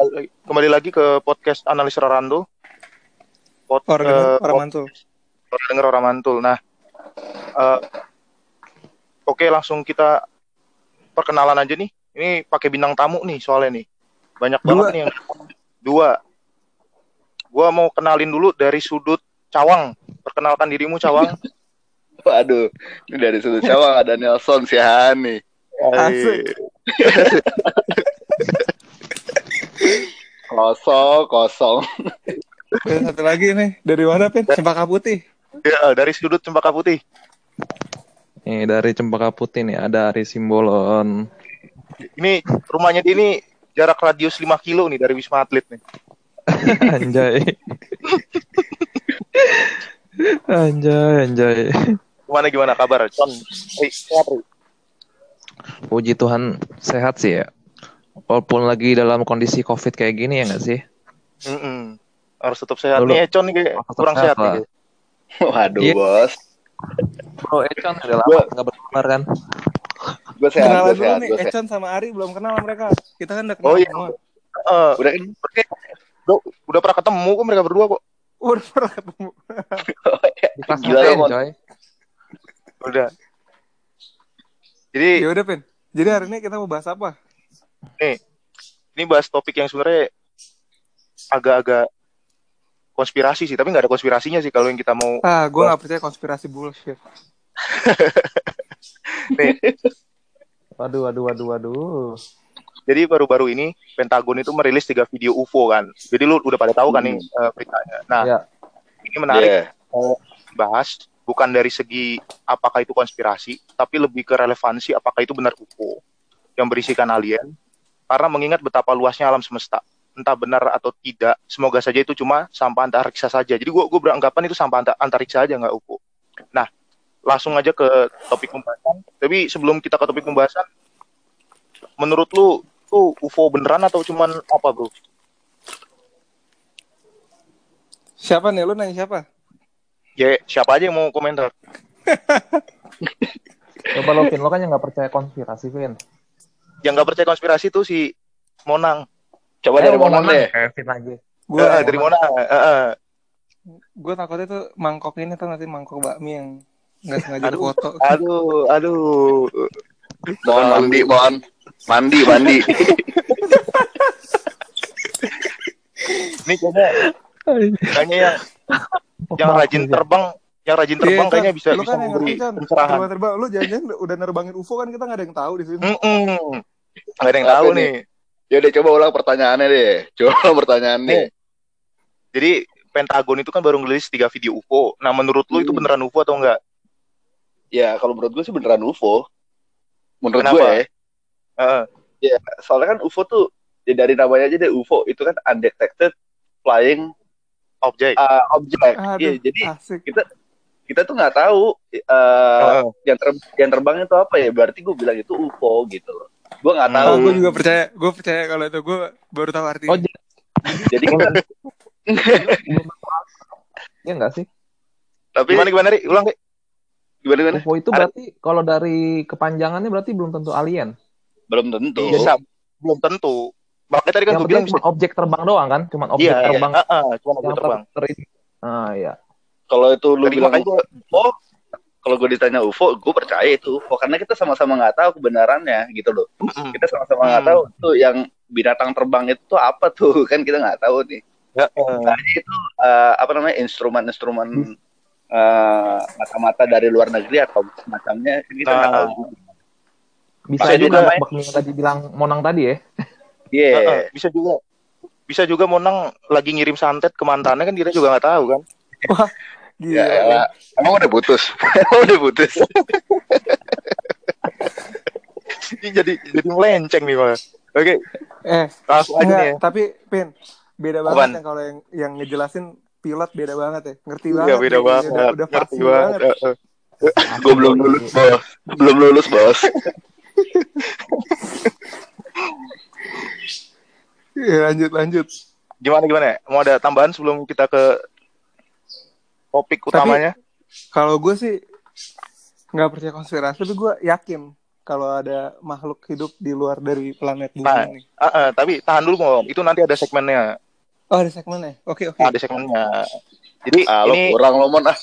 kembali, kembali lagi ke podcast analis Rorando. Pod, Orang eh, denger, orang pod- mantul. orang denger orang mantul. Nah, eh, oke langsung kita perkenalan aja nih. Ini pakai bintang tamu nih soalnya nih. Banyak banget Dua. nih yang dua. Gua mau kenalin dulu dari sudut Cawang. Perkenalkan dirimu Cawang. Waduh, ini dari sudut Cawang ada Nelson Sihani. Asik. Kosong, kosong. Dan satu lagi nih, dari mana, Pin? Cempaka Putih. Ya, dari sudut Cempaka Putih. Nih dari Cempaka Putih nih ada Ari Simbolon. Ini rumahnya dia ini jarak radius 5 kilo nih dari Wisma Atlet nih. Anjay. anjay, anjay. Gimana gimana kabar? Con, Ri? Puji Tuhan sehat sih ya. Walaupun lagi dalam kondisi Covid kayak gini ya nggak sih? Mm-mm. Harus tetap sehat. Dulu. Nih Econ nih kurang sehat sehat, nih. Waduh, Iya. bos. Bro, Econ udah lama nggak berkabar kan? Gue sehat, Kenalan gue dulu sehat, nih. Econ sama Ari belum kenal mereka. Kita kan udah kenal Oh iya. semua. Eh, Udah kan? udah, udah pernah ketemu kok mereka berdua kok. Udah pernah ketemu. Di kelas Gila ngapain, lo, Mon. coy? Udah. Jadi Ya udah, Pin. Jadi hari ini kita mau bahas apa? Ini bahas topik yang sebenarnya agak-agak konspirasi sih, tapi nggak ada konspirasinya sih kalau yang kita mau. Ah, gue gak percaya konspirasi bullshit. Waduh, waduh, waduh, waduh. Jadi baru-baru ini Pentagon itu merilis tiga video UFO kan. Jadi lu udah pada tahu kan nih eh, beritanya. Nah, Ya. ini menarik Iya. bahas bukan dari segi apakah itu konspirasi, tapi lebih ke relevansi apakah itu benar UFO yang berisikan alien. Karena mengingat betapa luasnya alam semesta, entah benar atau tidak, semoga saja itu cuma sampah antariksa saja. Jadi gua gua beranggapan itu sampah anta- antariksa aja nggak UFO. Nah, langsung aja ke topik pembahasan. Tapi sebelum kita ke topik pembahasan, menurut lu tuh UFO beneran atau cuman apa, Bro? Siapa nih? Lu nanya siapa? Ya, siapa aja yang mau komentar? Coba lo, Vin. Lo kan yang nggak percaya konspirasi, Vin. Yang nggak percaya konspirasi tuh si Monang. Coba dari mana deh? Kevin lagi. Gue Eh, dari Monang. Eh, eh. gue takutnya tuh mangkok ini tuh nanti mangkok bakmi yang nggak sengaja Aduh. foto. Aduh, aduh. Mohon mandi, mohon. Mandi, mandi. Ini kayaknya kayaknya yang yang rajin terbang, yang rajin terbang Iya, kayaknya Con. bisa lu bisa kan yang memberi ngerti kan pencerahan. terbang terbang lu jangan udah nerbangin UFO kan kita nggak ada yang tahu di sini Mm-mm. Nggak ada yang tahu nih? nih. Ya udah coba ulang pertanyaannya deh. Coba ulang pertanyaannya. Jadi Pentagon itu kan baru ngerilis tiga video UFO. Nah, menurut lu itu Hmm. beneran UFO atau enggak? Ya, kalau menurut gue sih beneran UFO. Menurut Kenapa? gue ya. Heeh. Ya, soalnya kan UFO tuh ya dari namanya aja deh UFO itu kan undetected flying objek. uh, object. Aduh, Iya, jadi asik kita tuh nggak tahu uh, Heeh. yang ter yang terbang itu apa ya. Berarti gue bilang itu UFO gitu loh. Gue nggak Hmm. tahu. oh, gue juga percaya gue percaya kalau itu gue baru tahu artinya Oh, Jadi kan Iya nggak sih? tapi Gimana gimana, Ri? Ulang, Ri. gimana gimana? UFO itu berarti kalau dari kepanjangannya berarti belum tentu alien. Belum tentu. Bisa. Belum tentu. Makanya tadi kan gue bilang cuma objek terbang doang kan? Cuma objek Iya, terbang Heeh, cuma objek terbang. ter, ter Ah iya. Kalau itu lu Tadi bilang makanya gua- UFO, kalau gue ditanya UFO, gue percaya itu UFO karena kita sama-sama nggak tahu kebenarannya gitu loh. Mm-mm. Kita sama-sama nggak Hmm. tahu tuh yang binatang terbang itu tuh apa tuh kan kita nggak tahu nih. Heeh. Tadi itu eh, apa namanya instrumen-instrumen eh, mata-mata dari luar negeri atau semacamnya kan kita nggak Nah. tahu. Bisa Makanya juga namanya- yang tadi bilang Monang tadi ya. Iya. Heeh, bisa juga. Bisa juga Monang lagi ngirim santet ke mantannya kan kita juga nggak tahu kan. Gila Ya, elah. emang udah putus. emang udah putus. Ini jadi jadi melenceng nih malah. Oke, eh langsung aja nih. enggak ya. tapi pin beda banget Apaan? yang kalau yang yang ngejelasin pilot beda banget ya ngerti Iya banget beda ya, banget. udah, udah Ngerti pasti banget. banget, gue belum lulus bos. Belum lulus bos. Iya, lanjut lanjut Gimana gimana? Mau ada tambahan sebelum kita ke topik utamanya? kalau gue sih nggak percaya konspirasi tapi gue yakin kalau ada makhluk hidup di luar dari planet bumi Nah, ini. Ah, ah, tapi tahan dulu Mom. Itu nanti ada segmennya. Oh, ada segmennya. Oke, oke. Ada segmennya. Jadi Ah, lo ini kurang lo mon ah.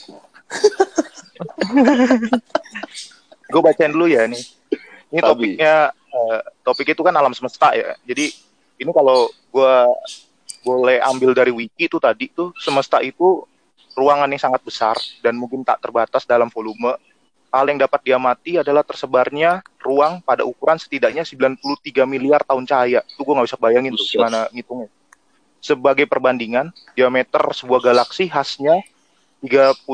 gue bacain dulu ya nih. Ini topiknya eh, topik itu kan alam semesta ya. Jadi ini kalau gue boleh ambil dari wiki itu tadi tuh semesta itu ruangan yang sangat besar dan mungkin tak terbatas dalam volume. Hal yang dapat diamati adalah tersebarnya ruang pada ukuran setidaknya 93 miliar tahun cahaya. Itu gue nggak bisa bayangin tuh gimana ngitungnya. Sebagai perbandingan, diameter sebuah galaksi khasnya 30.000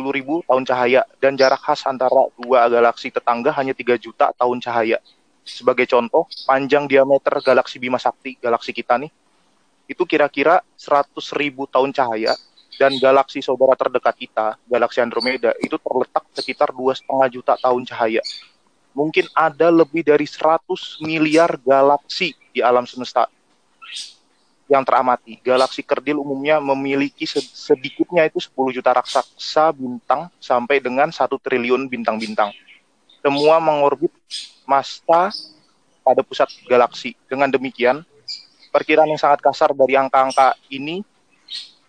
tahun cahaya dan jarak khas antara dua galaksi tetangga hanya 3 juta tahun cahaya. Sebagai contoh, panjang diameter galaksi Bima Sakti, galaksi kita nih, itu kira-kira 100.000 tahun cahaya dan galaksi saudara terdekat kita, galaksi Andromeda, itu terletak sekitar 2,5 juta tahun cahaya. Mungkin ada lebih dari 100 miliar galaksi di alam semesta yang teramati. Galaksi kerdil umumnya memiliki se- sedikitnya itu 10 juta raksasa bintang sampai dengan 1 triliun bintang-bintang. Semua mengorbit massa pada pusat galaksi. Dengan demikian, perkiraan yang sangat kasar dari angka-angka ini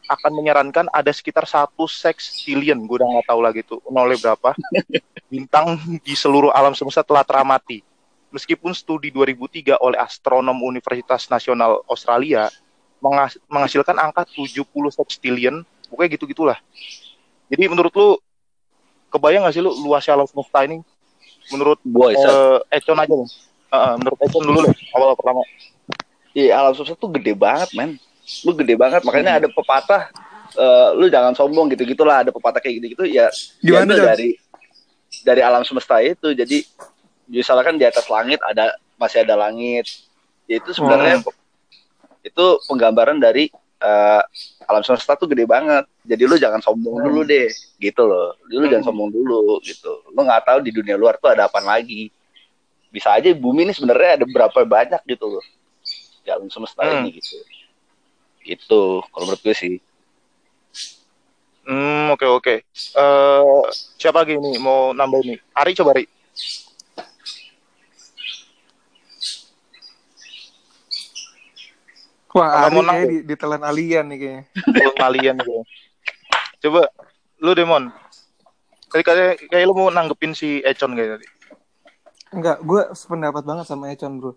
akan menyarankan ada sekitar satu sextillion, gue udah nggak tahu lagi tuh nolnya berapa, bintang di seluruh alam semesta telah teramati. Meskipun studi 2003 oleh astronom Universitas Nasional Australia menghasilkan angka 70 sextillion, pokoknya gitu-gitulah. Jadi menurut lu, kebayang nggak sih lu luasnya alam semesta ini? Menurut Boy, eh Econ aja eh, menurut Econ dulu deh, awal pertama. Iya, alam semesta tuh gede banget, men. Lu gede banget, makanya ada pepatah eh, lu jangan sombong gitu-gitulah ada pepatah kayak gitu-gitu ya Gimana, dari dari alam semesta itu. Jadi misalkan di atas langit ada masih ada langit. Ya, itu sebenarnya itu penggambaran dari eh, alam semesta tuh gede banget. Jadi lu jangan sombong dulu deh, gitu loh. Lu jangan sombong dulu gitu. Lu nggak tahu di dunia luar tuh ada apa lagi. Bisa aja bumi ini sebenarnya ada berapa banyak gitu loh. Di alam semesta Hmm. ini gitu. Gitu, kalau menurut gue sih. Hmm, oke oke. Eh, siapa lagi nih mau nambah ini? Ari coba Ari. Wah, Ari mau nang- kayak di, ditelan alien nih kayaknya. Kalian gitu. Coba lu Demon. Tadi kayak kayak lu mau nanggepin si Econ kayak tadi. Enggak, gue sependapat banget sama Econ, bro.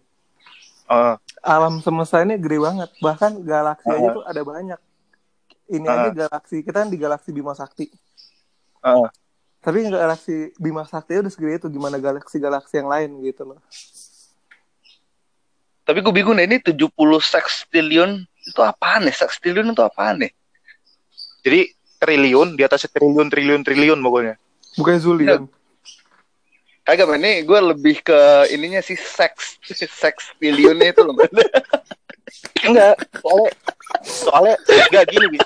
Eh, Alam semesta ini gede banget. Bahkan galaksi aja Ah. tuh ada banyak. Ini Ah. aja galaksi, kita kan di galaksi Bima Sakti. eh. Tapi galaksi Bima Sakti udah segede itu, gimana galaksi-galaksi yang lain gitu loh. Tapi gue bingung deh, ini 70 sextillion itu apaan nih? Sextillion itu apaan nih? Jadi triliun di atas triliun triliun triliun pokoknya. Bukan Zulian. Kagak ini gue lebih ke ininya sih seks sextillionnya itu loh. Enggak, soalnya soalnya enggak gini Bi.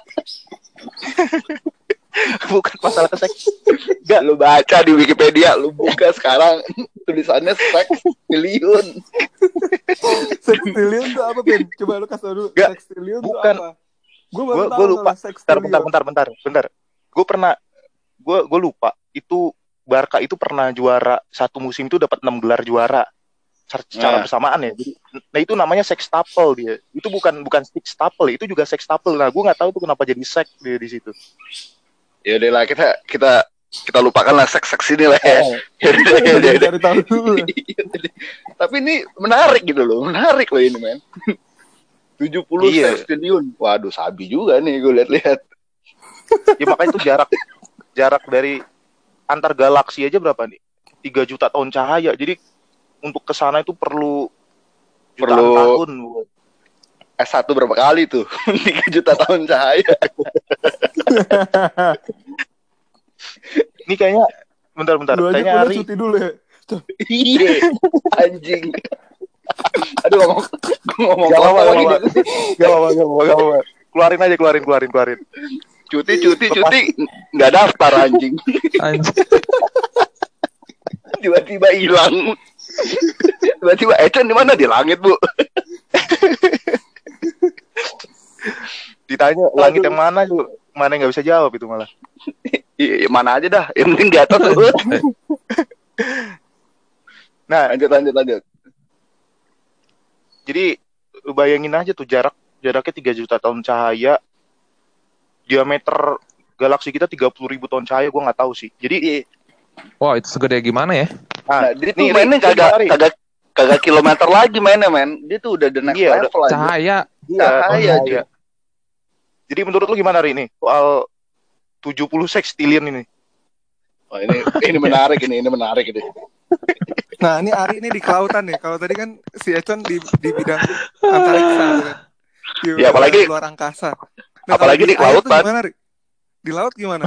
Bukan masalah seks. Gak lu baca di Wikipedia, lu buka sekarang tulisannya sextillion. Sextillion tuh apa, Ben? Coba lu kasih tau dulu. Nggak, Sextillion bukan. tuh apa? Gue Gua- baru gua tahu lupa. Bentar, bentar, bentar, bentar, bentar. Gue pernah, gue gue lupa. Itu Barca itu pernah juara satu musim itu dapat 6 gelar juara secara, Nah. bersamaan ya. Jadi, nah itu namanya sextuple dia. Itu bukan bukan sextuple, itu juga sextuple. Nah gue nggak tahu tuh kenapa jadi sex dia di situ. Ya udah lah kita kita kita lupakan lah seks seks ini lah ya. Oh, tahu dulu. Tapi ini menarik gitu loh, menarik loh ini men. 70 Iya. sextillion. Waduh, sabi juga nih gue lihat-lihat. ya makanya itu jarak jarak dari antar galaksi aja berapa nih? 3 juta tahun cahaya. Jadi untuk ke sana itu perlu jutaan Perlu- tahun. Bu. S1 berapa kali tuh? 3 juta tahun cahaya. Ini kayaknya bentar-bentar. Kayaknya kuliah Ari cuti dulu ya. Iya, anjing. Aduh ngomong ngomong Gak apa-apa, apa lagi gak apa-apa, gak apa-apa. Keluarin aja, keluarin, keluarin, keluarin. Cuti cuti cuti nggak daftar anjing. Tiba-tiba hilang. Tiba-tiba Econ di mana di langit, Bu? Ditanya langit yang mana lu? Mana nggak bisa jawab itu malah. Iya, mana aja dah. Yang penting di atas tuh. Nah, Lanjut lanjut lanjut. jadi bayangin aja tuh jarak jaraknya 3 juta tahun cahaya. Diameter galaksi kita 30 ribu tahun cahaya, gua nggak tahu sih. Jadi Iya. Wah, itu segede gimana ya? nah, Nah, dia tuh nih, mainnya kagak kagak kagak kilometer lagi mainnya men. Dia tuh udah the next Iya, udah level aja. Cahaya. Iya, Cahaya, oh, iya. Jadi menurut lu gimana Ri ini soal 70 sextillion ini? Wah, ini ini menarik ini ini menarik ini. Nah, ini Ari ini di kelautan nih. Kalau tadi kan si Econ di di bidang antariksa gitu kan. Di Ya, apalagi- luar angkasa. Apalagi kalau di tuh kelautan. Gimana, Ri? Di laut gimana?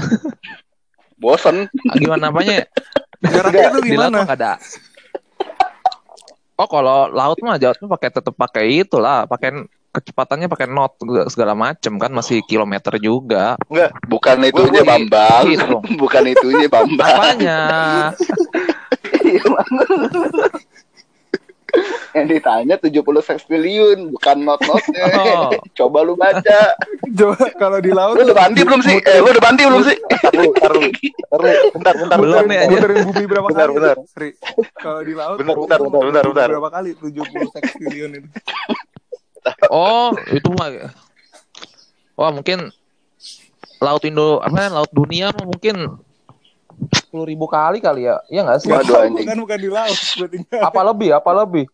Bosen. Ah, Gimana namanya? Jaraknya tuh Di laut gimana? mah nggak ada. Oh, kalau laut mah jauh tuh pakai tetap pakai itulah, pakai kecepatannya pakai knot segala macem kan masih kilometer juga. Bukan itunya gua- Bambang. Gitu. Bukan itunya Bambang. Apanya? Yang ditanya 70 sextillion, bukan not-notnya. Oh. Coba lu baca. Coba kalau di laut Lu udah mandi belum sih? Eh, lu udah mandi belum sih? Bentar lu, bentar lu. Bentar lu, bentar, bentar. Belum nih aja. muterin bumi berapa Bentar, kali? bentar. Ri? Kalau di laut Bentar, bentar, bentar, bentar, bentar. Berapa kali 70 sextillion itu? Oh, itu mah. Wah, mungkin laut Indo apa laut dunia mungkin sepuluh ribu kali kali ya iya nggak sih Waduh, anjing. Bukan bukan di laut berarti apa lebih apa lebih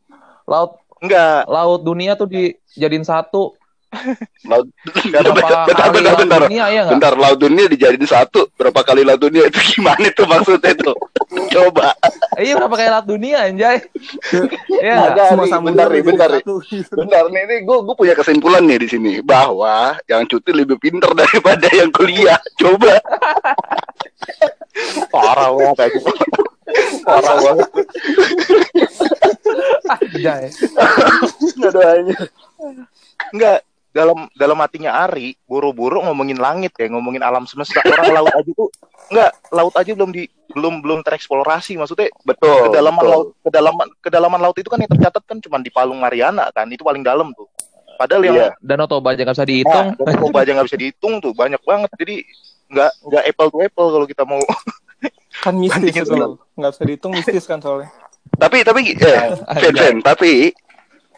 laut Enggak, laut dunia tuh dijadiin satu Laut, berapa bentar, kali bentar, laut bentar. dunia ya Bentar, laut dunia dijadiin satu. Berapa kali laut dunia itu gimana itu maksudnya tuh? Coba. Eh, iya berapa kali laut dunia anjay Iya Semua nih, bentar nih, bentar nih. gitu. Bentar nih, nih gue gue punya kesimpulan nih di sini bahwa yang cuti lebih pinter daripada yang kuliah. Coba. parah banget kayak gitu. Parah banget. Anjay. Nggak doanya. Enggak, dalam dalam hatinya Ari, buru-buru ngomongin langit ya, ngomongin alam semesta. Orang laut aja tuh enggak, laut aja belum di belum belum tereksplorasi. Maksudnya Betul. kedalaman betul. laut kedalaman kedalaman laut itu kan yang tercatat kan cuma di Palung Mariana kan, itu paling dalam tuh. Padahal yang Iya. Danau Toba aja nggak bisa Nah, dihitung dan Toba aja nggak bisa dihitung tuh, banyak banget. Jadi nggak nggak apple to apple kalau kita mau Kan mistis itu loh. Nggak bisa dihitung mistis kan soalnya. Tapi tapi eh, Fen, Fen, tapi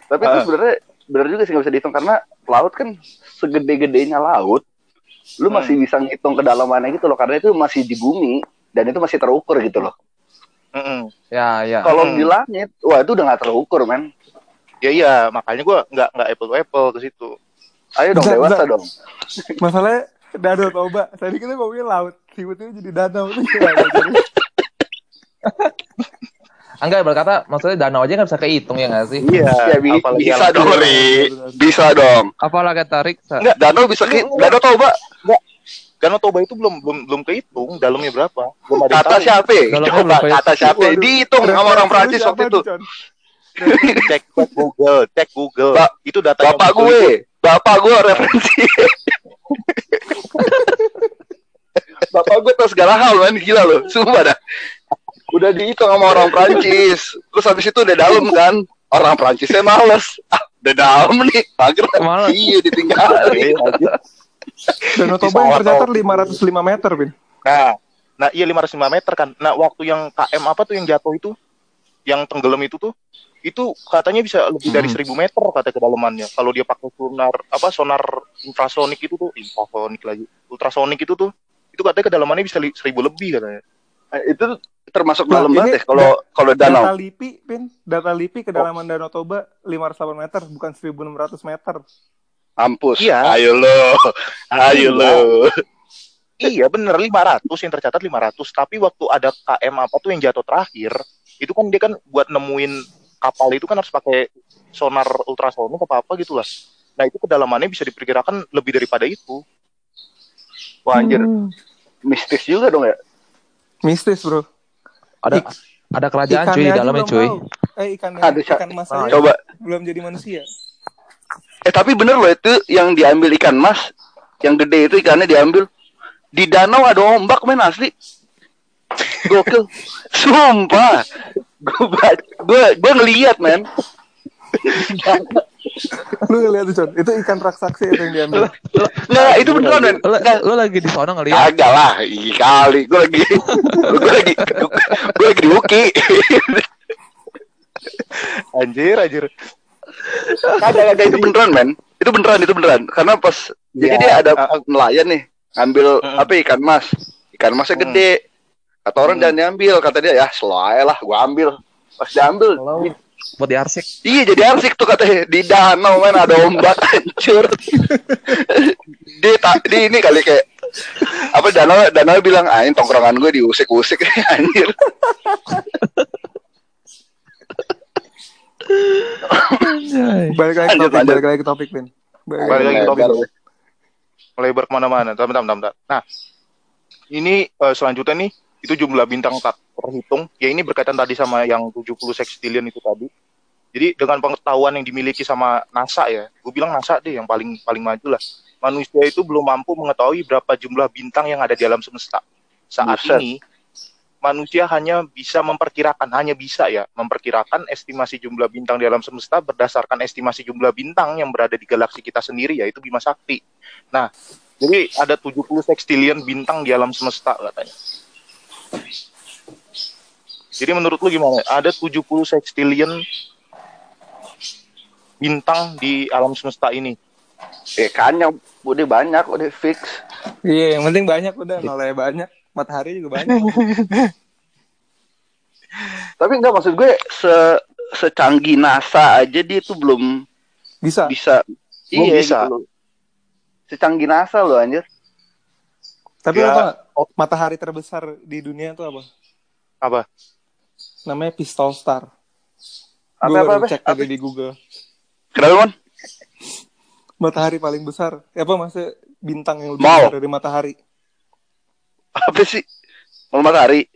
tapi itu Ah. sebenarnya benar juga sih nggak bisa dihitung karena laut kan segede-gedenya laut, lu Hmm. masih bisa ngitung kedalamannya gitu loh karena itu masih di bumi dan itu masih terukur gitu loh. Mm-mm. ya ya Kalau Hmm. di langit, wah itu udah nggak terukur men. Ya iya, makanya gua nggak nggak apple to apple ke situ. Ayo dong Bentar, dewasa bentar. dong. Masalahnya Danau Toba. Tadi kita ngomongin laut. Tiba-tiba jadi danau. Jadi, enggak berkata maksudnya danau aja nggak bisa kehitung ya nggak sih Iya, Ya, bi- apalagi bisa dong. Ri. Bisa dong. apalagi tarik sa- Enggak. Danau bisa ke Danau Toba Danau Toba itu belum belum belum kehitung dalamnya berapa. Belum ada kata siapa? Coba kata siapa? Dihitung sama orang Prancis waktu itu. cek cek Google, cek Google. Ba- itu data Bapak gue, bapak gue referensi. bapak gue tahu segala hal man, gila loh, sumpah dah. Udah dihitung sama orang Prancis, terus habis itu udah dalam kan, orang Prancisnya males. Ah, udah dalam nih, akhirnya Males. iya ditinggalin. Danau Toba yang tercatat 505 meter, Bin. Nah, nah iya 505 meter kan. Nah, waktu yang KM apa tuh yang jatuh itu, yang tenggelam itu tuh, itu katanya bisa lebih dari Hmm. 1000 meter kata kedalamannya. Kalau dia pakai sonar apa sonar infrasonik itu tuh, infrasonik lagi, ultrasonik itu tuh, itu katanya kedalamannya bisa li- 1000 lebih katanya. Eh, itu termasuk Nah, dalam banget ya kalau kalau danau. Data LIPI, Bin. Data LIPI kedalaman Danau Toba 508 meter, bukan 1600 meter. Ampus. Iya. Ayo lo. Ayo Iya. lo. Iya bener 500 yang tercatat 500 tapi waktu ada KM apa tuh yang jatuh terakhir itu kan dia kan buat nemuin kapal itu kan harus pakai sonar ultrasonik apa apa gitu lah. Nah itu kedalamannya bisa diperkirakan lebih daripada itu. Wah anjir, Hmm. mistis juga dong ya. Mistis, Bro. ada Ik- ada kerajaan cuy di dalamnya cuy tahu. Eh, ikan Aduh, ikan mas Ah, Coba. belum jadi manusia. Eh tapi bener loh itu yang diambil ikan mas, yang gede itu ikannya diambil di danau ada ombak men asli. Gokil, sumpah. Gue gue gue ngeliat men. Lu ngeliat tuh. Itu ikan raksasa itu yang diambil. Nggak itu beneran men. lu, lagi di sana ngeliat Kagak lah, iya kali. Gue lagi, gue lagi, gue lagi di Uki. Anjir, anjir. Kagak kagak itu beneran men. Itu beneran itu beneran. Karena pas jadi Ya, dia ada uh, nelayan nih ngambil Mm. apa ikan mas. Ikan masnya Mm. gede. Kata orang Mm. jangan diambil. Kata dia ya aja lah. Gua ambil. Pas diambil. Buat di arsik. Iya jadi arsik tuh katanya di danau men ada ombak hancur. di, ta- di ini kali kayak apa danau danau bilang ah ini tongkrongan gue diusik-usik anjir. Balik lagi ke topik, balik lagi ke topik, Vin. Balik Balik lagi ke topik. Lebar. melebar ke mana-mana. Bentar. Nah, ini eh, selanjutnya nih, itu jumlah bintang tak terhitung. Ya ini berkaitan tadi sama yang 70 sextillion itu tadi. Jadi dengan pengetahuan yang dimiliki sama NASA ya, gue bilang NASA deh yang paling paling maju lah. Manusia itu belum mampu mengetahui berapa jumlah bintang yang ada di alam semesta. Saat Buset. ini manusia hanya bisa memperkirakan, hanya bisa ya memperkirakan estimasi jumlah bintang di alam semesta berdasarkan estimasi jumlah bintang yang berada di galaksi kita sendiri yaitu Bima Sakti. Nah, jadi ada 70 sextillion bintang di alam semesta katanya. Jadi menurut lu gimana? Ada 70 sextillion bintang di alam semesta ini. Eh kayaknya udah banyak udah fix. Iya, yang penting banyak udah, nolnya banyak. Matahari juga banyak. Tapi enggak maksud gue se secanggih NASA aja dia tuh belum Bisa. bisa. Belum iya bisa. gitu loh. Secanggih NASA loh anjir. Tapi Ya. apa? Matahari terbesar di dunia itu apa? Apa? Namanya Pistol Star. Apa Gue apa baru apa? cek apa? tadi di Google. Kenapa man? Matahari paling besar. Eh, apa maksudnya bintang yang lebih Mau. besar dari matahari? Apa sih? Mau matahari?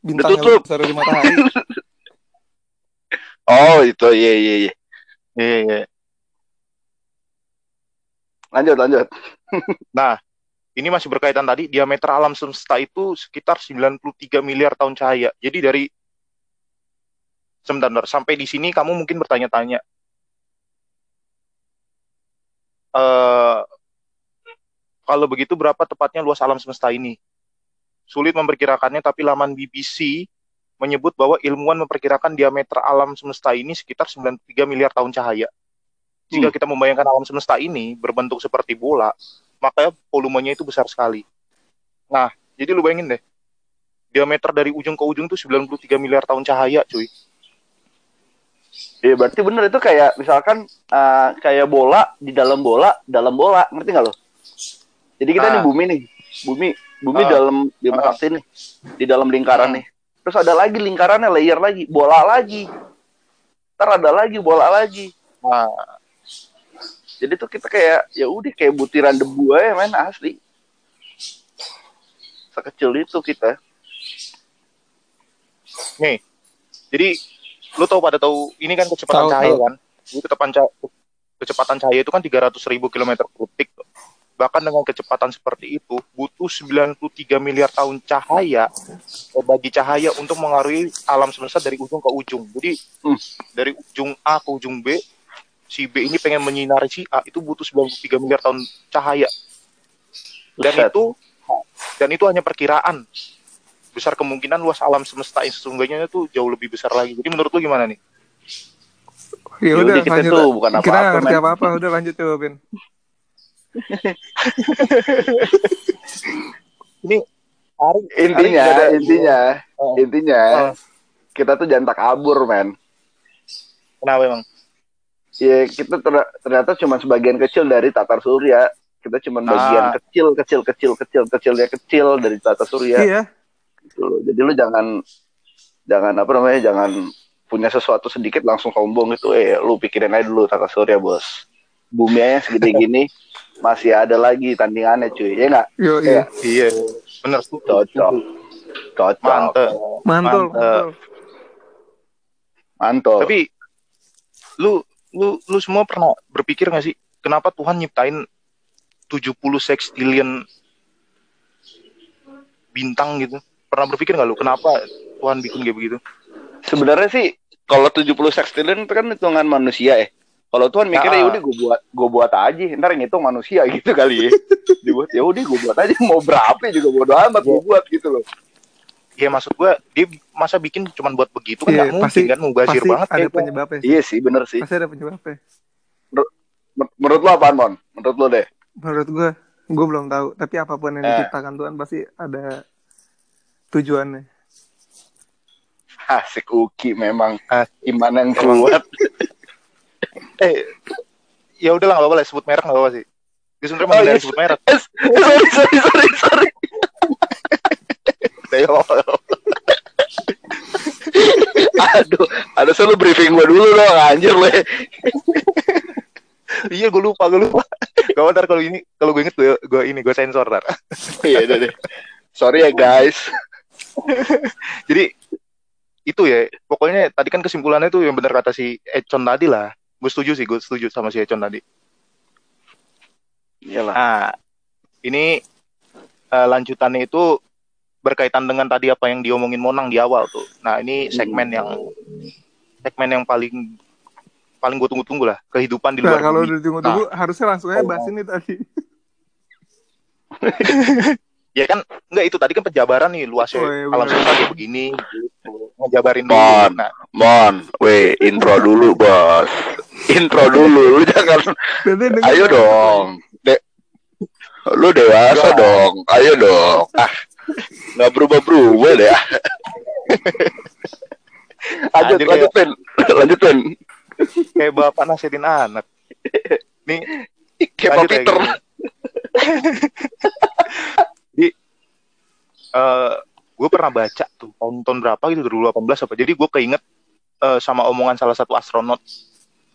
Bintang yang lebih besar dari matahari. Oh itu iya iya iya. Iya, iya. Lanjut lanjut. Nah, ini masih berkaitan tadi diameter alam semesta itu sekitar 93 miliar tahun cahaya. Jadi dari sebentar, bentar. sampai di sini kamu mungkin bertanya-tanya. Eh kalau begitu berapa tepatnya luas alam semesta ini? Sulit memperkirakannya, tapi laman BBC menyebut bahwa ilmuwan memperkirakan diameter alam semesta ini sekitar 93 miliar tahun cahaya. Jika Hmm. kita membayangkan alam semesta ini berbentuk seperti bola, maka volumenya itu besar sekali. Nah, jadi lu bayangin deh, diameter dari ujung ke ujung tuh 93 miliar tahun cahaya, cuy. Iya berarti bener itu kayak misalkan eh, kayak bola di dalam bola dalam bola ngerti nggak lo? Jadi kita Ah. nih bumi nih bumi bumi Ah. dalam di Ah. Sakti nih di dalam lingkaran Ah. nih. Terus ada lagi lingkarannya layer lagi bola lagi. Ntar ada lagi bola lagi. Nah, Jadi tuh kita kayak ya udah kayak butiran debu aja men asli. Sekecil itu kita. nih. Jadi lu tahu pada tahu ini kan kecepatan Tahu, cahaya tahu. kan? Ini kecepatan cahaya, kecepatan cahaya itu kan 300 ribu kilometer per detik. Bahkan dengan kecepatan seperti itu, butuh 93 miliar tahun cahaya eh, bagi cahaya untuk mengaruhi alam semesta dari ujung ke ujung. Jadi Hmm. dari ujung A ke ujung B, si B ini pengen menyinari si A itu butuh 93 miliar tahun cahaya. Dan Buset. itu dan itu hanya perkiraan. Besar kemungkinan luas alam semesta yang sesungguhnya itu jauh lebih besar lagi. Jadi menurut lu gimana nih? Ya udah udah, kita lanjut. tuh bukan kita apa-apa, ngerti men. apa-apa, udah lanjut coba, Vin. Ini Ari, Intinya Ari intinya Oh. intinya Oh. kita tuh jangan tak kabur men. kenapa emang? Ya kita ter- ternyata cuma sebagian kecil dari tata surya. Kita cuma bagian Ah. kecil, kecil, kecil, kecil, kecilnya kecil dari tata surya. Iya. Gitu loh. Jadi lu jangan, jangan apa namanya, jangan punya sesuatu sedikit langsung sombong gitu. Eh, lu pikirin aja dulu tata surya bos. Bumi aja segede gini, masih ada lagi tandingannya cuy. Ya nggak? Yo, Iya. iya. Iya, bener tuh. Cocok. Cocok. Mantep. Mantul, mantul. Mantul. Tapi lu lu lu semua pernah berpikir gak sih kenapa Tuhan nyiptain 70 sextillion bintang gitu? Pernah berpikir nggak lu kenapa Tuhan bikin kayak begitu? Sebenarnya sih kalau 70 sextillion itu kan hitungan manusia ya. Kalau Tuhan mikir Ah. ya udah gue buat gue buat aja, ntar yang ngitung manusia gitu kali ya. Dibuat ya udah gue buat aja mau berapa juga bodo amat gue buat gitu loh. Ya maksud gue dia masa bikin cuman buat begitu kan Iya, nggak pasti- mungkin kan mubazir Pasti banget ada kayak gua. penyebabnya. sih. Iya sih, bener sih. Pasti ada penyebabnya. Mer- Menurut lo apaan, Mon? Menurut lo deh. Menurut gue, gue belum tahu. Tapi apa pun yang Eh. diciptakan Tuhan pasti ada tujuannya. Asik Uki memang. Ah. Iman yang kuat. eh ya udah lah nggak apa-apa lah sebut merek nggak apa-apa sih gue sebenarnya Oh, menghindari iya. sebut merek Eh, sorry, sorry, sorry, sorry. Apa-apa. Aduh, ada selalu briefing gue dulu dong, anjir lo. iya gue lupa gue lupa gak ntar kalau ini kalau gue inget gue gue ini gue sensor ntar Iya, udah deh. Sorry ya guys. jadi itu ya pokoknya tadi kan kesimpulannya tuh yang benar kata si Econ tadi lah gue setuju sih gue setuju sama si Econ tadi Iyalah. nah ini eh, lanjutannya itu berkaitan dengan tadi apa yang diomongin Monang di awal tuh nah ini segmen yang segmen yang paling paling gue tunggu-tunggu lah kehidupan di Nah, luar kalau bumi. udah tunggu-tunggu, harusnya langsung aja bahas ini tadi. ya kan enggak itu tadi kan penjabaran nih luasnya Oh, iya, alam semesta kayak begini gitu. ngejabarin dulu Mon. nah Mon, weh, intro dulu, bos. Intro dulu, lu jangan. Ayo dong. De lu dewasa Enggak. dong. Ayo dong. Ah, nggak berubah-berubah deh. ah. lanjut, Anjir, lanjut, Pen. Lanjut, Pen. kayak bapak nasihatin anak nih Kayak Pak lanjut ya, Peter. gini. Jadi eh gue pernah baca tuh tahun-tahun berapa gitu 2018 apa. Jadi gue keinget eh, sama omongan salah satu astronot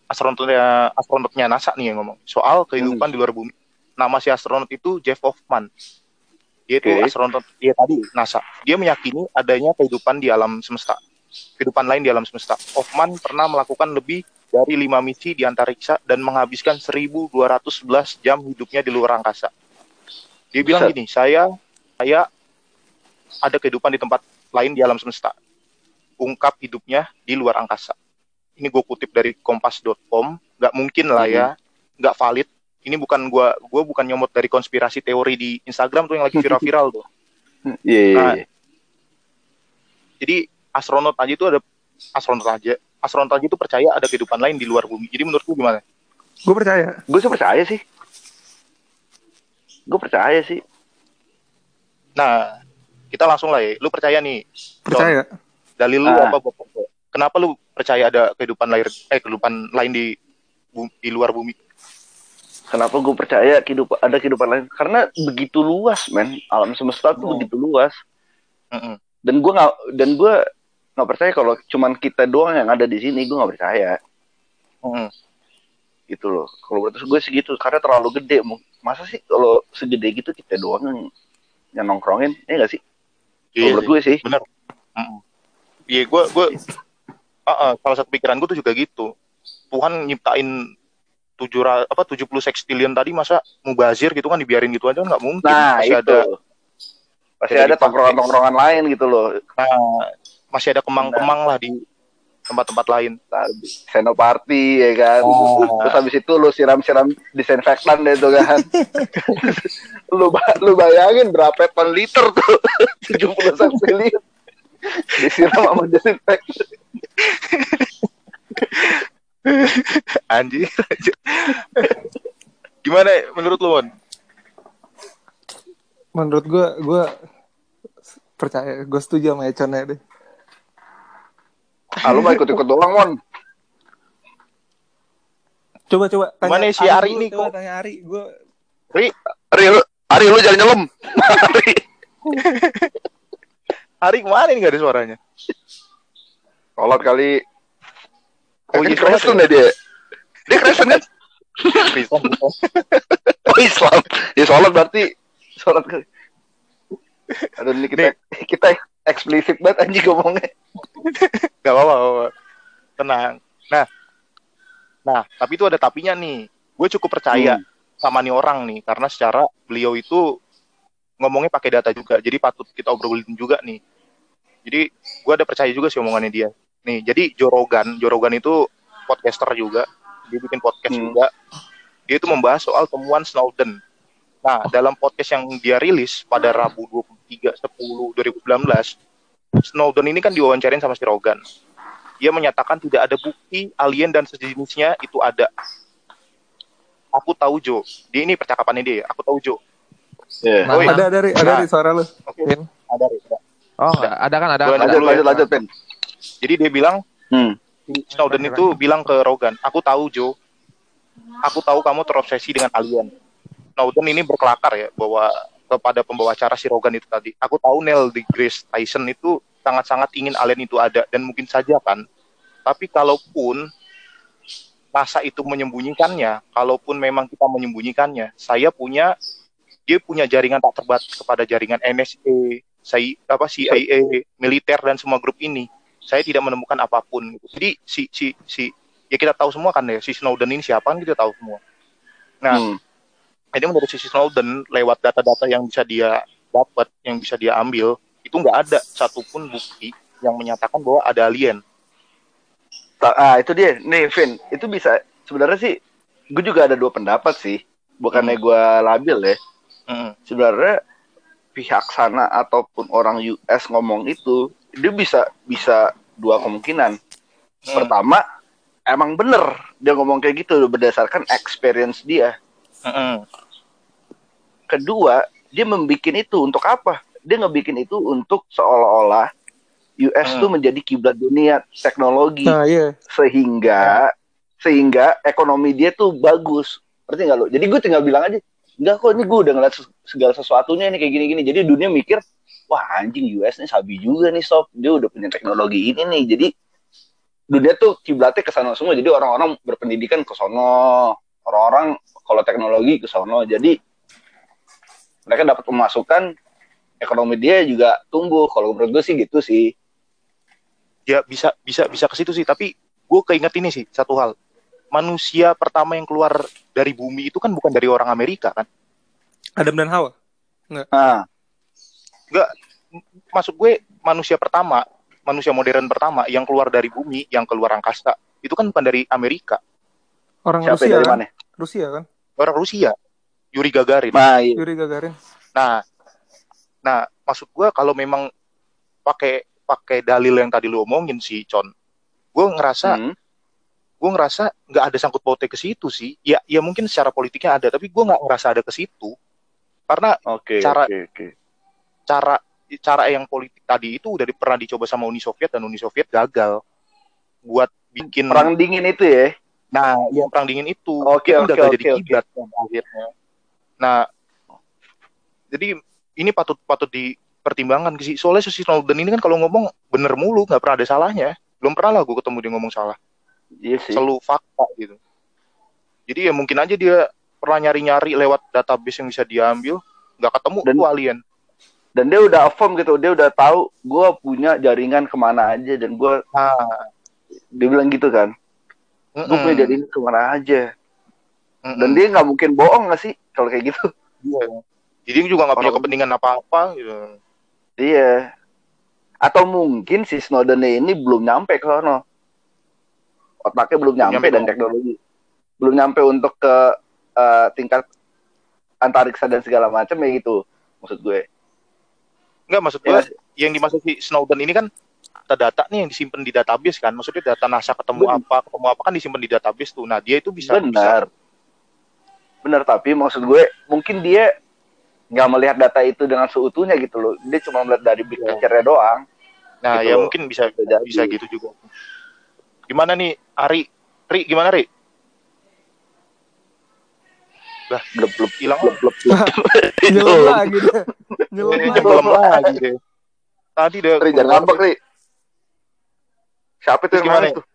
astronotnya astronotnya NASA nih yang ngomong soal kehidupan Hmm. di luar bumi. Nama si astronot itu Jeff Hoffman. Dia itu Oke. astronot dia tadi NASA. Dia meyakini adanya kehidupan di alam semesta. Kehidupan lain di alam semesta. Hoffman pernah melakukan lebih dari lima misi di antariksa dan menghabiskan 1211 jam hidupnya di luar angkasa. Dia bilang Buset. gini, saya saya ada kehidupan di tempat lain di alam semesta. Ungkap hidupnya di luar angkasa. Ini gue kutip dari kompas.com, nggak mungkin lah ya, nggak valid. Ini bukan gua gua bukan nyomot dari konspirasi teori di Instagram tuh yang lagi viral-viral tuh. Iya, iya, Nah, iya. Jadi astronot aja itu ada astronot aja. Astronot aja itu percaya ada kehidupan lain di luar bumi. Jadi menurut lu gimana? Gue percaya. Gue sih percaya sih. Gue percaya sih. Nah, kita langsung lah ya. Lu percaya nih, Percaya. dalil lu Ah. apa percaya? Kenapa lu percaya ada kehidupan lain eh kehidupan lain di di luar bumi? Kenapa gue percaya kehidupan ada kehidupan lain? Karena begitu luas, men. Alam semesta tuh Oh. begitu luas. Mm-mm. Dan gue nggak dan gue nggak percaya kalau cuman kita doang yang ada di sini. Gue nggak percaya. Mm-mm. gitu loh. Kalau menurut gue segitu karena terlalu gede. Masa sih kalau segede gitu kita doang yang, yang nongkrongin? Ya nggak sih? Kalau Iya menurut gue sih. Bener. Iya, gue gue Ah, ah, salah satu pikiran gue tuh juga gitu. Tuhan nyiptain tujuh apa 70 sextillion tadi masa mubazir gitu kan dibiarin gitu aja nggak mungkin. Nah, masih itu. ada Pasti Jadi ada tongkrongan-tongkrongan lain gitu loh. nah, masih ada kemang-kemang lah di tempat-tempat lain. Senoparty ya kan. Oh. Terus habis itu lu siram-siram disinfektan deh tuh kan. lu lu bayangin berapa ton liter tuh? 70 triliun. Disiram sama disinfektan. Anjir, anjir. Gimana menurut lu, Mon? Menurut gue, gue percaya. Gue setuju sama Econnya deh. Ah, lu mau ikut-ikut doang, Mon. Coba coba. tanya Gimana si Ari ini kok? Tanya Ari. Gue Ri, Ari lu, Ari lu jangan nyelam. Ari. Hari ke mana nih gak ada suaranya? Sholat kali. Oh, Oh, iya, Kristen ya dia. Dia Kristen kan? Kristen. Oh, Islam. Ya sholat berarti sholat kali. Aduh, ini kita kita eksplisit banget anjing ngomongnya. Gak apa-apa. Tenang. Nah, nah, tapi itu ada tapinya nih. Gue cukup percaya Hmm. sama nih orang nih, karena secara beliau itu ngomongnya pakai data juga, jadi patut kita obrolin juga nih. Jadi gue ada percaya juga sih omongannya dia. Nih, jadi Jorogan, Jorogan itu podcaster juga, dia bikin podcast Hmm. juga. Dia itu membahas soal temuan Snowden. Nah, dalam podcast yang dia rilis pada Rabu 23 10 2019, Snowden ini kan diwawancarin sama si Rogan. Dia menyatakan tidak ada bukti alien dan sejenisnya itu ada. Aku tahu Jo. Dia ini percakapannya dia. ya. Aku tahu Jo. Iya. Nah, Oi. Ada dari ada Nah. dari suara lu. Oke. Pin. Ada. ada. Oh, nggak. ada kan ada. Ada. Lanjut, ya. lanjut, lanjut, Pin. Jadi dia bilang Hmm. Snowden itu bilang ke Rogan, aku tahu Jo, aku tahu kamu terobsesi dengan alien. Snowden ini berkelakar ya bahwa kepada pembawa acara si Rogan itu tadi. Aku tahu Neil deGrasse Tyson itu sangat-sangat ingin alien itu ada dan mungkin saja kan. Tapi kalaupun NASA itu menyembunyikannya, kalaupun memang kita menyembunyikannya, saya punya dia punya jaringan tak terbatas kepada jaringan NSA, saya apa CIA, militer dan semua grup ini saya tidak menemukan apa pun. gitu. Jadi si si si ya kita tahu semua kan ya si Snowden ini siapa kan kita tahu semua. Nah, Hmm. jadi menurut si Snowden lewat data-data yang bisa dia dapat, yang bisa dia ambil, itu nggak ada satupun bukti yang menyatakan bahwa ada alien. Ah, itu dia. Nih, Vin, itu bisa sebenarnya sih gue juga ada dua pendapat sih. Bukannya gue labil ya. Mm-mm. Sebenarnya pihak sana ataupun orang US ngomong itu, dia bisa bisa dua kemungkinan. Hmm. Pertama, emang bener dia ngomong kayak gitu berdasarkan experience dia. Mm-mm. Kedua, dia membikin itu untuk apa? Dia ngebikin itu untuk seolah-olah US Hmm. tuh menjadi kiblat dunia teknologi. Nah, iya. sehingga sehingga ekonomi dia tuh bagus ngerti nggak lo jadi gue tinggal bilang aja enggak kok ini gue udah ngeliat segala sesuatunya nih kayak gini-gini jadi dunia mikir wah anjing US nih sabi juga nih sob. Dia udah punya teknologi ini nih. Jadi dunia tuh kiblatnya ke sana semua. Jadi orang-orang berpendidikan ke sono. Orang-orang kalau teknologi ke sono. Jadi mereka dapat pemasukan. Ekonomi dia juga tumbuh. Kalau menurut gue sih gitu sih. Ya bisa bisa bisa ke situ sih, tapi gue keinget ini sih satu hal. Manusia pertama yang keluar dari bumi itu kan bukan dari orang Amerika kan? Adam dan Hawa. nah Maksud gue manusia pertama, manusia modern pertama yang keluar dari bumi, yang keluar angkasa, itu kan bukan dari Amerika, Orang siapa Rusia dari kan? mana Rusia kan? orang Rusia, Yuri Gagarin. nah iya. Yuri Gagarin. Nah, nah maksud gue kalau memang pakai pakai dalil yang tadi lu omongin sih, Con, gue ngerasa Hmm. gue ngerasa nggak ada sangkut pautnya ke situ sih. Ya, ya mungkin secara politiknya ada, tapi gue nggak ngerasa ada ke situ. Karena Oke, Cara- oke, oke. Cara cara yang politik tadi itu udah di- pernah dicoba sama Uni Soviet dan Uni Soviet gagal buat bikin Perang dingin itu ya. nah yang perang dingin itu itu oke, gagal oke, jadi oke. kiblat kan akhirnya. Nah, jadi ini patut patut dipertimbangkan sih. Soalnya si Snowden ini kan kalau ngomong bener mulu, nggak pernah ada salahnya. Belum pernah lah gue ketemu dia ngomong salah. Iya sih. Selalu fakta gitu. Jadi ya mungkin aja dia pernah nyari-nyari lewat database yang bisa diambil, nggak ketemu Dan- tuh alien. Dan dia udah affirm gitu, dia udah tahu gue punya jaringan ke mana aja dan gue Nah, dia bilang gitu kan, gue mm-mm, punya jaringan ke mana aja. mm-mm. Dan dia nggak mungkin bohong nggak sih kalau kayak gitu. Iya. Jadi juga nggak punya kepentingan apa-apa gitu. Iya. Atau mungkin si Snowden ini belum nyampe ke sono. Otaknya belum nyampe, nyampe dan teknologi belum nyampe untuk ke eh, tingkat antariksa dan segala macam ya gitu maksud gue. Enggak maksud gue Iya. yang dimaksud si Snowden ini kan data-data nih yang disimpan di database kan. Maksudnya data NASA ketemu Ben- apa, ketemu apa kan disimpan di database tuh. Nah, dia itu bisa bisa Benar. Benar tapi maksud gue mungkin dia nggak melihat data itu dengan seutuhnya gitu loh. Dia cuma melihat dari big Iya. picture doang. Nah, Gitu ya loh. mungkin bisa Bisa bisa gitu juga. Gimana nih, Ari? Ri, gimana Ri? Lah, Blep blep hilang blep blep. Nyelam lagi. Nyelam lagi. deh. Tadi deh. Ri, jangan ngambek, Ri. Siapa itu yang gimana? nangis tuh?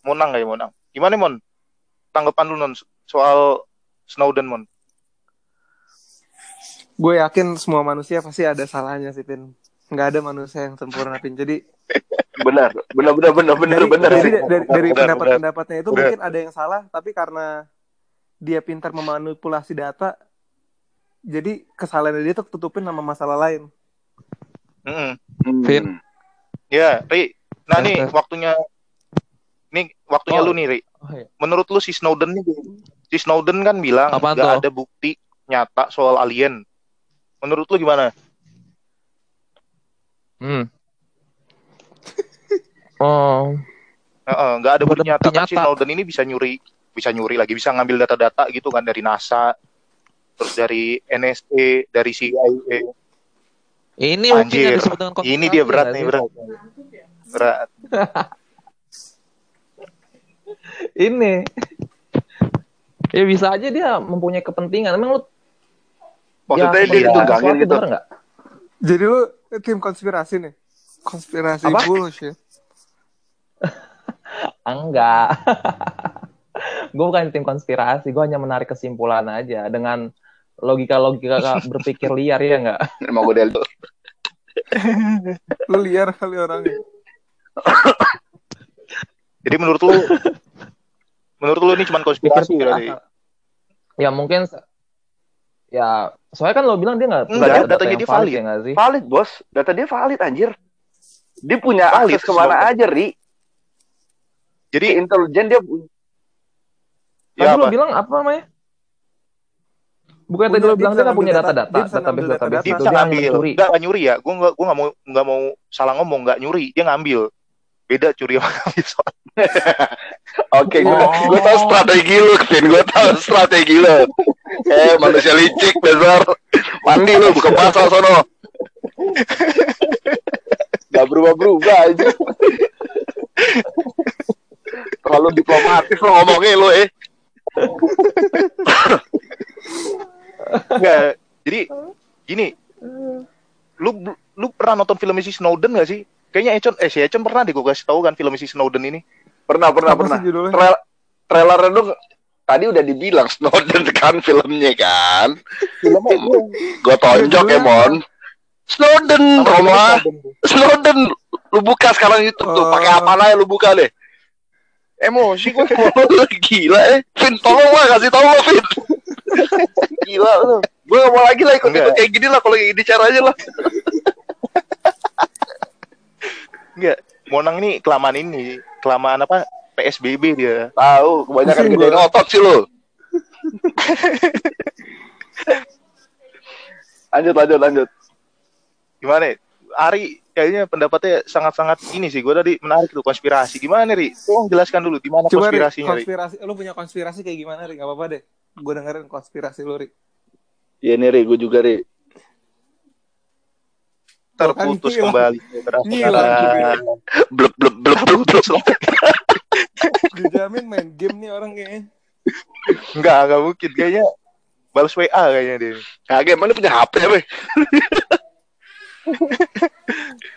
Monang nggak ya Monang? Gimana Mon? Tanggapan lu non soal Snowden Mon? Gue yakin semua manusia pasti ada salahnya sih, Pin. Nggak ada manusia yang sempurna, Pin. Jadi Benar, benar, benar, benar, benar, dari, benar. jadi Ri. da- dari, dari Benar, pendapat-pendapatnya itu benar. mungkin ada yang salah, tapi karena dia pintar memanipulasi data, jadi kesalahan dia tuh tutupin sama masalah lain. Mm-mm. Hmm. Vin. Ya, Ri. Nah Ya, nih waktunya nih waktunya Oh. lu nih, Ri. Oh, iya. Menurut lu si Snowden nih, si Snowden kan bilang nggak ada bukti nyata soal alien. Menurut lu gimana? Hmm. Oh, Heeh, nggak ada bukti nyata kan si. Snowden ini bisa nyuri, bisa nyuri lagi, bisa ngambil data-data gitu kan dari NASA, terus dari NSA, dari CIA. ini Anjir, disebut dengan konspirasi ini dia berat nih berat. Berat. Ini. ya bisa aja dia mempunyai kepentingan. Emang lu Maksudnya ya, dia ditunggangin gitu. bener? Jadi lu tim konspirasi nih. Konspirasi Apa? bullshit. Enggak. gue bukan tim konspirasi, gue hanya menarik kesimpulan aja dengan logika-logika berpikir liar ya enggak? Emang gue delu. Lu liar kali orangnya. Jadi menurut lu, menurut lu ini cuma konspirasi berarti? Ya mungkin ya soalnya kan lo bilang dia nggak punya data datanya yang dia valid valid. ya sih? Valid bos, data dia valid anjir. Dia punya Valid, akses ke mana semua. aja, Ri. Jadi Di intelijen dia punya. Tadi ya lo apa? bilang apa namanya? Bukan tadi lo bilang dia nggak punya data- data-data, dia bisa database ngambil database data-data. Dia itu bisa dia ngambil, enggak nggak nyuri ya. Gue nggak gue nggak mau nggak mau salah ngomong, nggak nyuri, dia ngambil. Beda curi sama ngambil soal. Oke, gue Oh. gue tahu strategi lu, Vin. Gue tahu strategi lu. Eh, manusia licik, besar. Mandi lu, buka pasar sono. Gak berubah-berubah aja. Terlalu diplomatis lo ngomongnya lu, eh. Enggak. Jadi gini, lu lu pernah nonton film si Snowden gak sih? Kayaknya Econ, eh si Econ pernah deh gue kasih tahu kan film si Snowden ini. Pernah, pernah, Apa pernah. sih judulnya? Trail, trailernya dong tadi udah dibilang Snowden kan filmnya kan. Filmnya itu Gue tonjok ya, Mon. Snowden, Roma. Snowden, lu buka sekarang YouTube tuh, pakai apa aja lu buka deh. Emosi gue gila eh. Vin, tolong lah kasih tau lah Vin. gila lu. Gue gak mau lagi lah ikut-ikut kayak gini lah kalau kayak gini caranya lah. Enggak, Monang ini kelamaan ini, kelamaan apa? PSBB dia. Tahu, kebanyakan Pusing gedein gua. otot sih lu. lanjut, lanjut, lanjut. Gimana? ya? Ari kayaknya pendapatnya sangat-sangat ini sih. Gue tadi menarik tuh konspirasi. Gimana Ri? Tolong jelaskan dulu di mana Coba Ri, konspirasinya. Ri? konspirasi. Lu punya konspirasi kayak gimana, Ri? Gak apa-apa deh. Gue dengerin konspirasi lu, Ri. Iya nih, Ri, gue juga, Ri. Terputus Kan, kembali. Blep, blep, blep, blep, blep. Dijamin main game nih orang kayaknya. Enggak, enggak mungkin. Kayaknya balas WA kayaknya dia. Kagak, emang dia punya HP ya?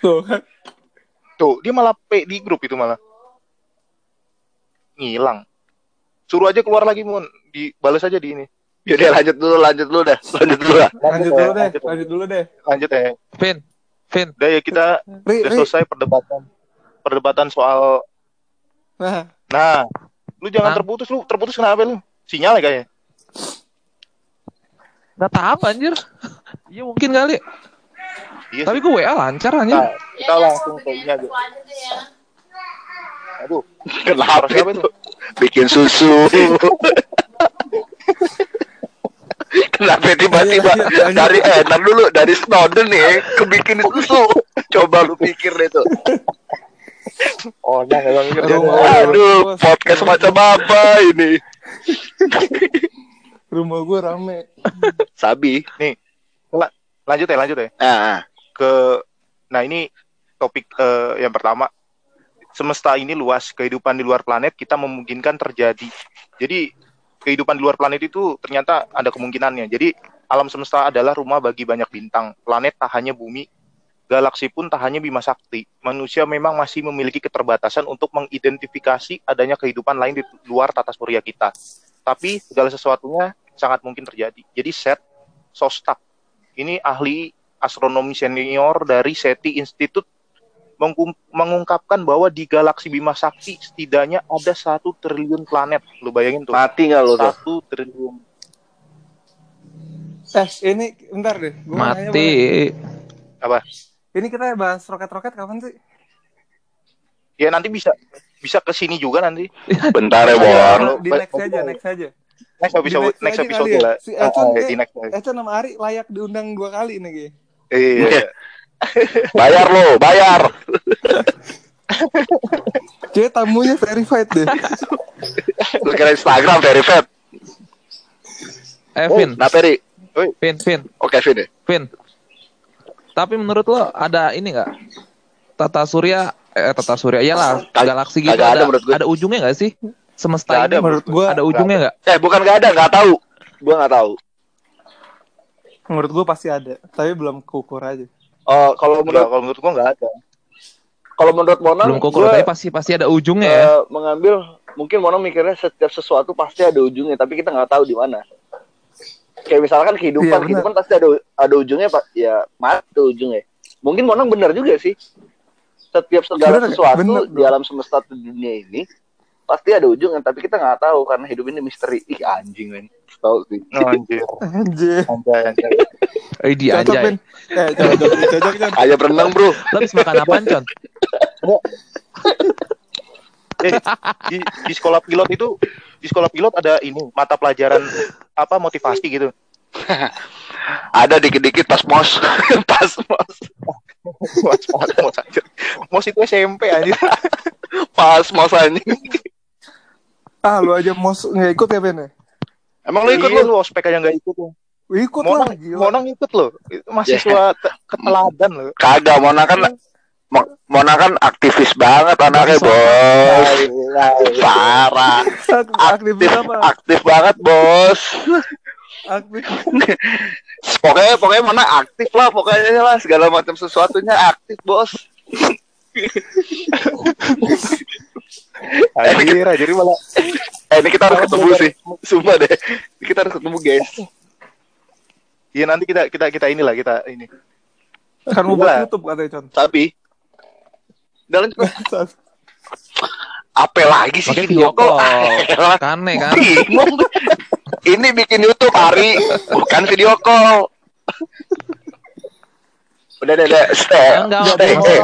Tuh kan. Tuh, dia malah P di grup itu malah. Ngilang. Suruh aja keluar lagi, Mun. Dibalas aja di ini. Yaudah lanjut dulu, lanjut dulu dah. Lanjut dulu lah. Lanjut dulu deh, Lanjut, lanjut dulu deh. lanjut ya. Vin, Vin, Udah ya kita Ri, udah Ri. selesai perdebatan. Perdebatan soal Nah, Nah, lu jangan Hah? terputus lu. Terputus kenapa lu? Sinyal ya kayaknya. nggak tahu anjir. Iya mungkin kali. Iya. Tapi gue WA lancar anjir. Nah, kita langsung ke ini aja. Aduh, Kenapa itu? Bikin susu. Kenapa tiba-tiba Lanjut, lanjut. dari eh ntar dulu dari Snowden nih kebikin susu. Coba lu pikir deh tuh. oh nah emang Rumah. kerjaan. Aduh, podcast macam apa ini? rumah gue rame. Sabi. Lanjut ya, lanjut ya. Nah, Ke nah ini topik eh, yang pertama. Semesta ini luas, kehidupan di luar planet kita memungkinkan terjadi. Jadi kehidupan di luar planet itu ternyata ada kemungkinannya. Jadi alam semesta adalah rumah bagi banyak bintang. Planet tak hanya bumi, galaksi pun tak hanya Bima Sakti. Manusia memang masih memiliki keterbatasan untuk mengidentifikasi adanya kehidupan lain di luar tata surya kita. Tapi segala sesuatunya sangat mungkin terjadi. Jadi Seth Shostak, ini ahli astronomi senior dari SETI Institute mengungkapkan bahwa di galaksi Bima Sakti setidaknya ada satu triliun planet. Lu bayangin tuh, mati nggak lu tuh? satu triliun. Eh, ini bentar deh. Gua Mati. Apa? Ini kita bahas roket-roket kapan sih? Ya nanti bisa bisa ke sini juga nanti. Bentar ya, Iya. Lu- di next aja, next aja. Next episode, next next episode ya. lah. Si Econ, eh, di next. Econ sama Ari layak diundang dua kali nih, Gi. Iya. Bayar lo, bayar. Kayak tamunya verified deh. Lu kira Instagram verified. Eh, Oh, Vin, nah Peri. Vin, Vin, Oke, Vin ya. Vin. Tapi menurut lo ada ini nggak? Tata Surya, eh Tata Surya, iyalah Kag- galaksi gitu ada ada, menurut gue. ada ujungnya nggak sih? Semesta Nggak ini ada Menurut gua, ada ujungnya nggak? Eh, bukan gak ada, gak tahu. Gua gak tahu. menurut gua pasti ada, tapi belum kukur aja. Oh, kalau menurut kalau menurut gua nggak ada. kalau menurut Monang, Belum gua, tapi pasti pasti ada ujungnya ya. eh, mengambil mungkin Monang mikirnya setiap sesuatu pasti ada ujungnya, tapi kita nggak tahu di mana. Kayak misalkan kehidupan, benar. kehidupan pasti ada ada ujungnya, Pak. Ya, mati ujungnya. Mungkin Monang benar juga sih. Setiap segala Bener, sesuatu bener, di alam semesta di dunia ini pasti ada ujungnya, tapi kita nggak tahu karena hidup ini misteri. Ih, anjing, men. Tahu sih. Oh, anjir. Anjir. Anjay, anjay. Eh, di Cocok, anjay. Ben. Eh, cocok. Aja berenang, Bro. Lo habis makan apaan, Con? Eh, di, di sekolah pilot itu di sekolah pilot ada ini mata pelajaran apa motivasi gitu. Ada dikit-dikit pas mos. pas mos. Mos, mos, mos, anjir. Mos itu SMP anjir. Pas mos anjing. Ah, lu aja mau nggak ikut ya, Ben? ya? Emang lu ikut Iya, lu? lu ospek aja nggak ikut lu. Ikut Monang, lah, gila. Monang ikut loh. Itu mahasiswa te- keteladan loh. Kagak, Mona kan Mo- Mona kan aktivis banget anaknya, Bos. Parah. Aktif Aktif, apa? aktif banget, Bos. Aktif. Pokoknya pokoknya Mona aktif lah, pokoknya lah segala macam sesuatunya aktif, Bos. Anjir, anjir malah Eh, ini kita harus ketemu sih. Sumpah deh. Ini Kita harus ketemu, guys. Iya nanti kita kita kita inilah kita ini. Kan mau buat YouTube katanya, Con. Tapi dalam apa lagi sih Pakai video call? Kane kan? bingung. Ini bikin YouTube hari, bukan video call. Udah, udah, udah. Stay. Enggak, Stay, stay,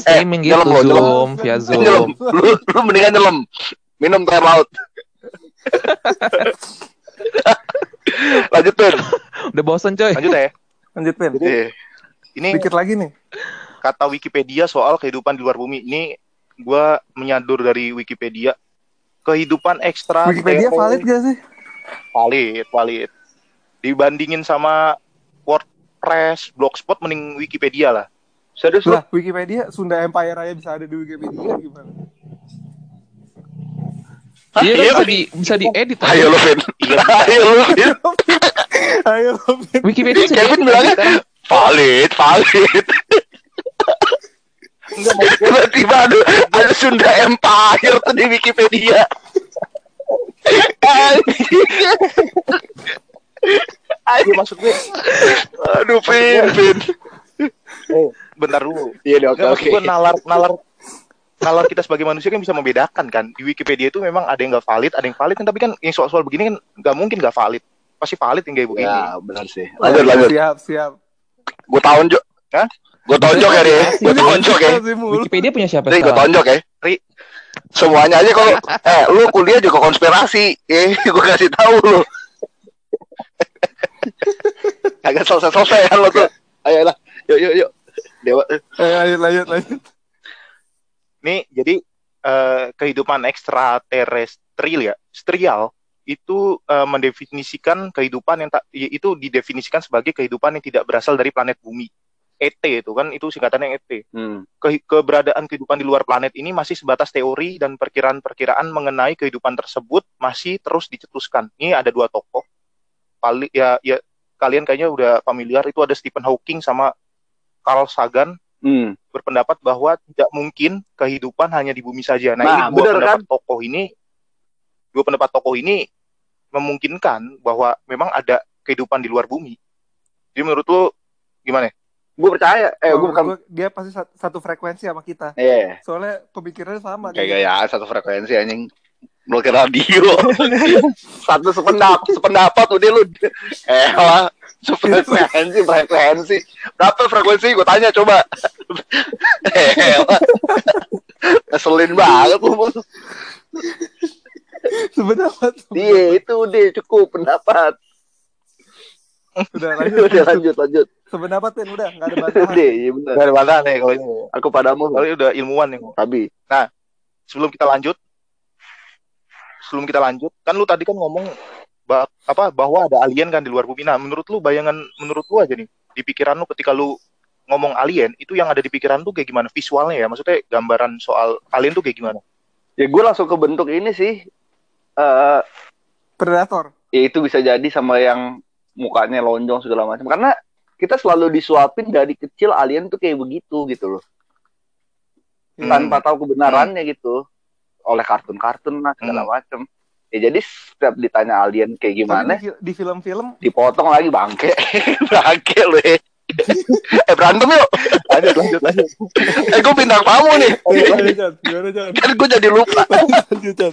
streaming gitu, nyelam. Zoom, via Zoom. Nyelam. Lu, lu mendingan nyelam. Minum air laut. Lanjut, Ben. Udah bosen coy. Lanjut ya. Lanjut, Ben. Iya. Ini Dikit lagi nih. kata Wikipedia soal kehidupan di luar bumi. Ini gua menyadur dari Wikipedia. Kehidupan ekstra Wikipedia valid gak sih? valid, valid. Dibandingin sama WordPress, Blogspot mending Wikipedia lah. Serius? Lah, Wikipedia Sunda Empire aja bisa ada di Wikipedia gimana? Iya Iya, kan bisa di bisa diedit. Ayo lu, Ben. Ayo lu, Ben. Ayo, Ben. Wikipedia bisa Kevin bilangnya valid, valid. Enggak mau Tiba-tiba ada, ada Sunda Empire tuh di Wikipedia. Anjing. Iya maksud gue, Aduh, Pin, Pin. oh, bentar dulu. Iya oke. gue nalar nalar nalar kita sebagai manusia kan bisa membedakan kan. Di Wikipedia itu memang ada yang nggak valid, ada yang valid kan tapi kan yang soal-soal begini kan nggak mungkin nggak valid. Pasti valid yang kayak begini. Ya, benar sih. Lanjut, lanjut. Siap, siap. Gue tonjok. Hah? Gue tonjok ya, deh. Gue tonjok ya. Wikipedia punya siapa Nih, gue tonjok ya. Ri. Semuanya aja kalau eh lu kuliah juga konspirasi. Eh, gue kasih tahu lu. Agak selesai-selesai kan lo tuh. Ayolah. Yuk, yuk, yuk. Dewa. Eh, lanjut, lanjut, lanjut. Nih, jadi eh, kehidupan ekstraterestrial ya, strial itu eh, mendefinisikan kehidupan yang tak itu didefinisikan sebagai kehidupan yang tidak berasal dari planet bumi. ET itu kan itu singkatannya ET. Hmm. Ke- keberadaan kehidupan di luar planet ini masih sebatas teori dan perkiraan-perkiraan mengenai kehidupan tersebut masih terus dicetuskan. Ini ada dua tokoh. Paling ya ya kalian kayaknya udah familiar itu ada Stephen Hawking sama Carl Sagan Hmm. Berpendapat bahwa tidak mungkin kehidupan hanya di bumi saja. Nah, Nah, ini dua bener pendapat tokoh ini dua pendapat tokoh ini memungkinkan bahwa memang ada kehidupan di luar bumi. Jadi menurut lu gimana? Gue percaya. Eh, gue Menurut bukan. gua, dia pasti sat- satu frekuensi sama kita. Iya. Soalnya pemikirannya sama. Kayak gitu. gaya satu frekuensi anjing. Ke radio. satu sependapat, sependapat udah lu. Eh, lah. Frekuensi, frekuensi. Berapa frekuensi? Gue tanya coba. eh, lah. Ngeselin banget lu. Sebenarnya Iya, itu deh cukup pendapat. Udah lanjut. Udah lanjut lanjut. Sependapat Pin, udah nggak ada Udah, bantahan. iya benar. Gak ada bantahan nih kalau ini. Aku padamu. Kalau ini udah ilmuwan nih. Tapi Sebelum kita lanjut, sebelum kita lanjut, kan lu tadi kan ngomong ba- apa bahwa ada alien kan di luar bumi. Nah, menurut lu bayangan menurut lu aja nih di pikiran lu ketika lu ngomong alien itu yang ada di pikiran tuh kayak gimana visualnya ya maksudnya gambaran soal alien tuh kayak gimana ya gue langsung kebentuk ini sih. eh Predator. ya itu bisa jadi sama yang mukanya lonjong segala macam. Karena kita selalu disuapin dari kecil alien tuh kayak begitu gitu loh. Hmm. Tanpa tahu kebenarannya gitu. Oleh kartun-kartun lah segala Hmm. macam. Ya jadi setiap ditanya alien kayak gimana, Tapi di, di film-film dipotong lagi bangke. bangke lu ya. eh berantem yuk. lanjut lanjut lanjut Eh gue bintang tamu nih. Gimana, Chan? Kan gue jadi lupa. Lanjut,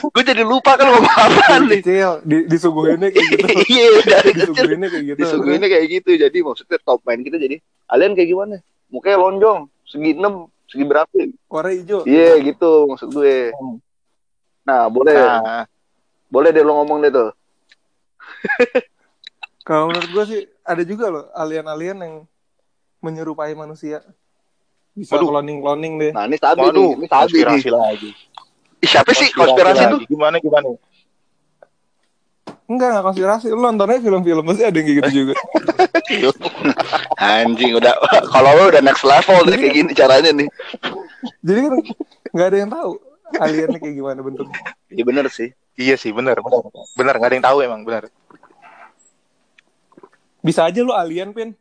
gue jadi lupa kan ngomong apa nih. kecil di, disuguhinnya kayak gitu. Iya dari disuguhinnya kayak gitu. Disuguhinnya kayak gitu. Jadi maksudnya top main kita jadi alien kayak gimana? Mukanya lonjong, segi enam, segi berapa? Warna hijau. Iya gitu maksud gue. Nah boleh, nah boleh deh lo ngomong deh tuh. Kalau menurut gue sih ada juga loh alien-alien yang menyerupai manusia. Bisa Waduh. cloning-cloning deh. Nah ini sabi waduh nih, ini sabi konspirasi nih. lagi siapa sih konspirasi lagi. tuh? gimana gimana Enggak, enggak konspirasi. Lu nontonnya film-film pasti ada yang kayak gitu juga. Anjing udah, kalau lo udah next level nih kayak gini caranya nih. Jadi kan nggak ada yang tahu aliennya kayak gimana bentuknya. Iya bener sih. iya sih benar benar benar nggak ada yang tahu emang benar Bisa aja lu alien, Pin.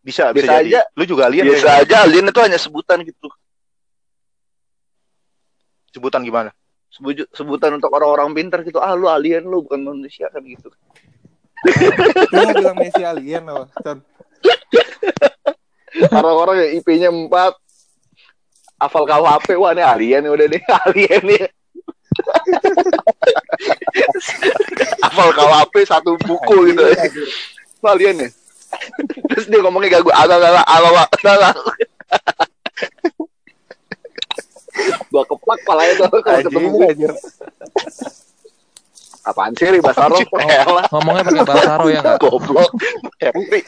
bisa bisa, Bisa jadi aja. lu juga alien Biasa kayaknya. aja alien itu hanya sebutan gitu. sebutan gimana sebutan untuk orang-orang pintar gitu. Ah lu alien lu bukan manusia kan gitu. Lu bilang Messi alien Chan? Orang-orang yang IP-nya 4 hafal KWP wah ini alien nih, udah nih alien nih. hafal KWP satu buku gitu. Alien ya. Terus dia ngomongnya gagu ala ala ala ala. Gua keplak palanya tuh kalau ketemu. anjir Apaan sih Ri Basaro? Elah, Ngomongnya pakai bahasa Aro ya nggak? goblok. eh Ri,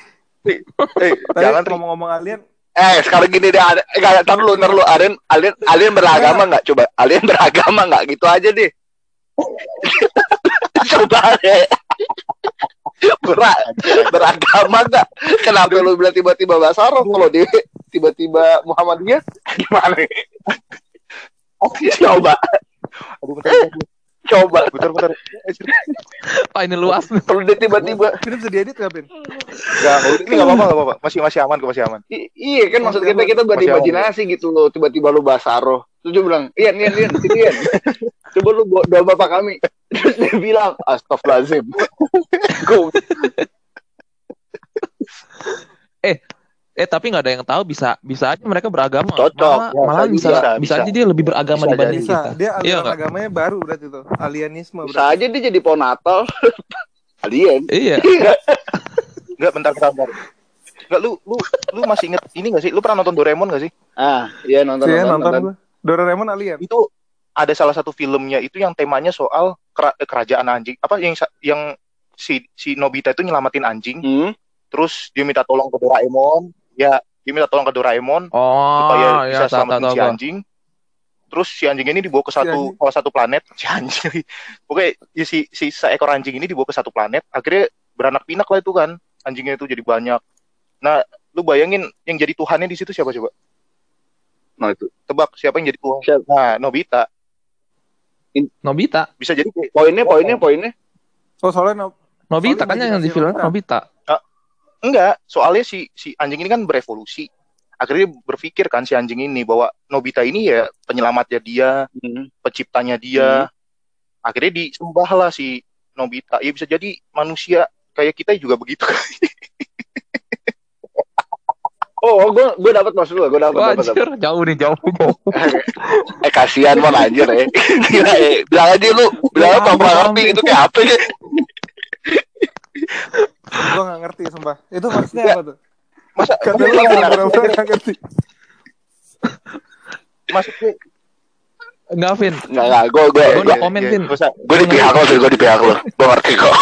Ri, eh Ri. ngomong-ngomong alien, Eh, sekarang gini deh, ada, eh, nggak, ntar lu, ntar lu, alien, alien, alien beragama nggak? Coba, alien beragama nggak? Gitu aja deh. Coba deh. Ber beragama nggak? Kenapa lu bilang tiba-tiba Basaro? Kalau dia tiba-tiba Muhammadiyah, gimana? Coba, Aduh, bentar, bentar, coba. bentar, bentar. Ah ini luas nih. Kalau dia tiba-tiba, Pin bisa diedit nggak, Pin? Nggak, ini nggak apa-apa, nggak apa-apa. Masih masih aman, kok masih aman. i- iya kan maksud kita kita berimajinasi gitu loh. Tiba-tiba lu Basaro. Terus dia bilang, Ian, Ian, Ian, sini Ian. Coba lu bawa doa bapak kami. Terus dia bilang, Astagfirullahaladzim. Gua- Eh tapi nggak ada yang tahu bisa bisa aja mereka beragama. Cocok. Malah, Ya, malah bisa, bisa, bisa, aja dia lebih beragama Bisa dibanding Bisa. kita. Dia Iya aliran nggak? agamanya baru berarti tuh. Alienisme Bisa berarti. aja dia jadi pohon Natal. Alien. Iya. Enggak, bentar, bentar, bentar. Enggak, lu, lu, lu masih inget ini gak sih? Lu pernah nonton Doraemon gak sih? Ah, iya nonton Iya, nonton. nonton. Doraemon alien. Itu ada salah satu filmnya itu yang temanya soal kera- kerajaan anjing. Apa yang yang si si Nobita itu nyelamatin anjing, Hmm. terus dia minta tolong ke Doraemon. Ya, dia minta tolong ke Doraemon Oh, supaya ya bisa tahu selamatin si anjing. Terus si anjing ini dibawa ke Si satu anjing. salah satu planet. Si anjing. Pokoknya ya si si seekor anjing ini dibawa ke satu planet. Akhirnya beranak pinak lah itu kan. Anjingnya itu jadi banyak. Nah, lu bayangin yang jadi tuhannya di situ siapa coba? Nah itu. Tebak siapa yang jadi tuhan? Siapa? Nah, Nobita. Nobita. Bisa jadi Poinnya, poinnya, poinnya. Oh, soalnya no- Nobita Soalnya kan yang di film Nobita. Enggak, soalnya si si anjing ini kan berevolusi. Akhirnya berpikir kan si anjing ini bahwa Nobita ini ya penyelamatnya dia, Hmm. penciptanya dia. Akhirnya disembah lah si Nobita. Ya bisa jadi manusia kayak kita juga begitu. Oh, gue gue dapat maksud lu, gue dapat Wah, dapat. anjir, jauh nih, jauh. jauh. eh kasihan mon anjir ya. Gila eh. Bilang aja lu, bilang apa ngerti itu kayak apa ya? Gua nggak ngerti sumpah. Itu maksudnya apa tuh? Masa Kata masa- lu pura-pura nggak ngerti. maksudnya Enggak, Vin. Enggak enggak, gue gue Gua gue udah komen, Vin. Gak gue di pihak lo, gue di pihak lo. Gue ngerti kok.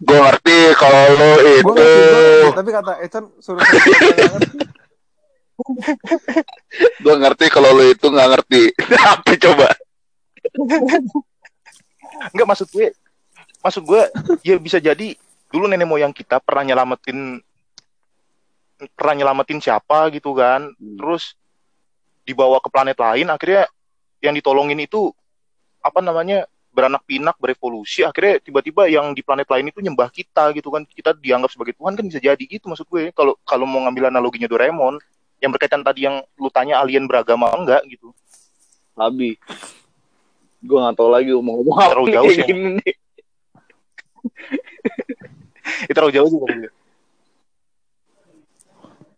gue ngerti kalau lo Gue itu ngerti, gue ngerti. Tapi kata Echan suruh saya nggak ngerti. gue ngerti kalau lo itu nggak ngerti apa coba Enggak maksud gue, maksud gue ya bisa jadi dulu nenek moyang kita pernah nyelamatin pernah nyelamatin siapa gitu kan, terus dibawa ke planet lain, akhirnya yang ditolongin itu apa namanya beranak pinak berevolusi, akhirnya tiba-tiba yang di planet lain itu nyembah kita gitu kan, kita dianggap sebagai Tuhan kan bisa jadi gitu maksud gue. Kalau kalau mau ngambil analoginya Doraemon, yang berkaitan tadi yang lu tanya alien beragama enggak gitu. Abi gue nggak tahu lagi mau ngomong apa Terlalu jauh sih. Itu terlalu jauh juga. Bang.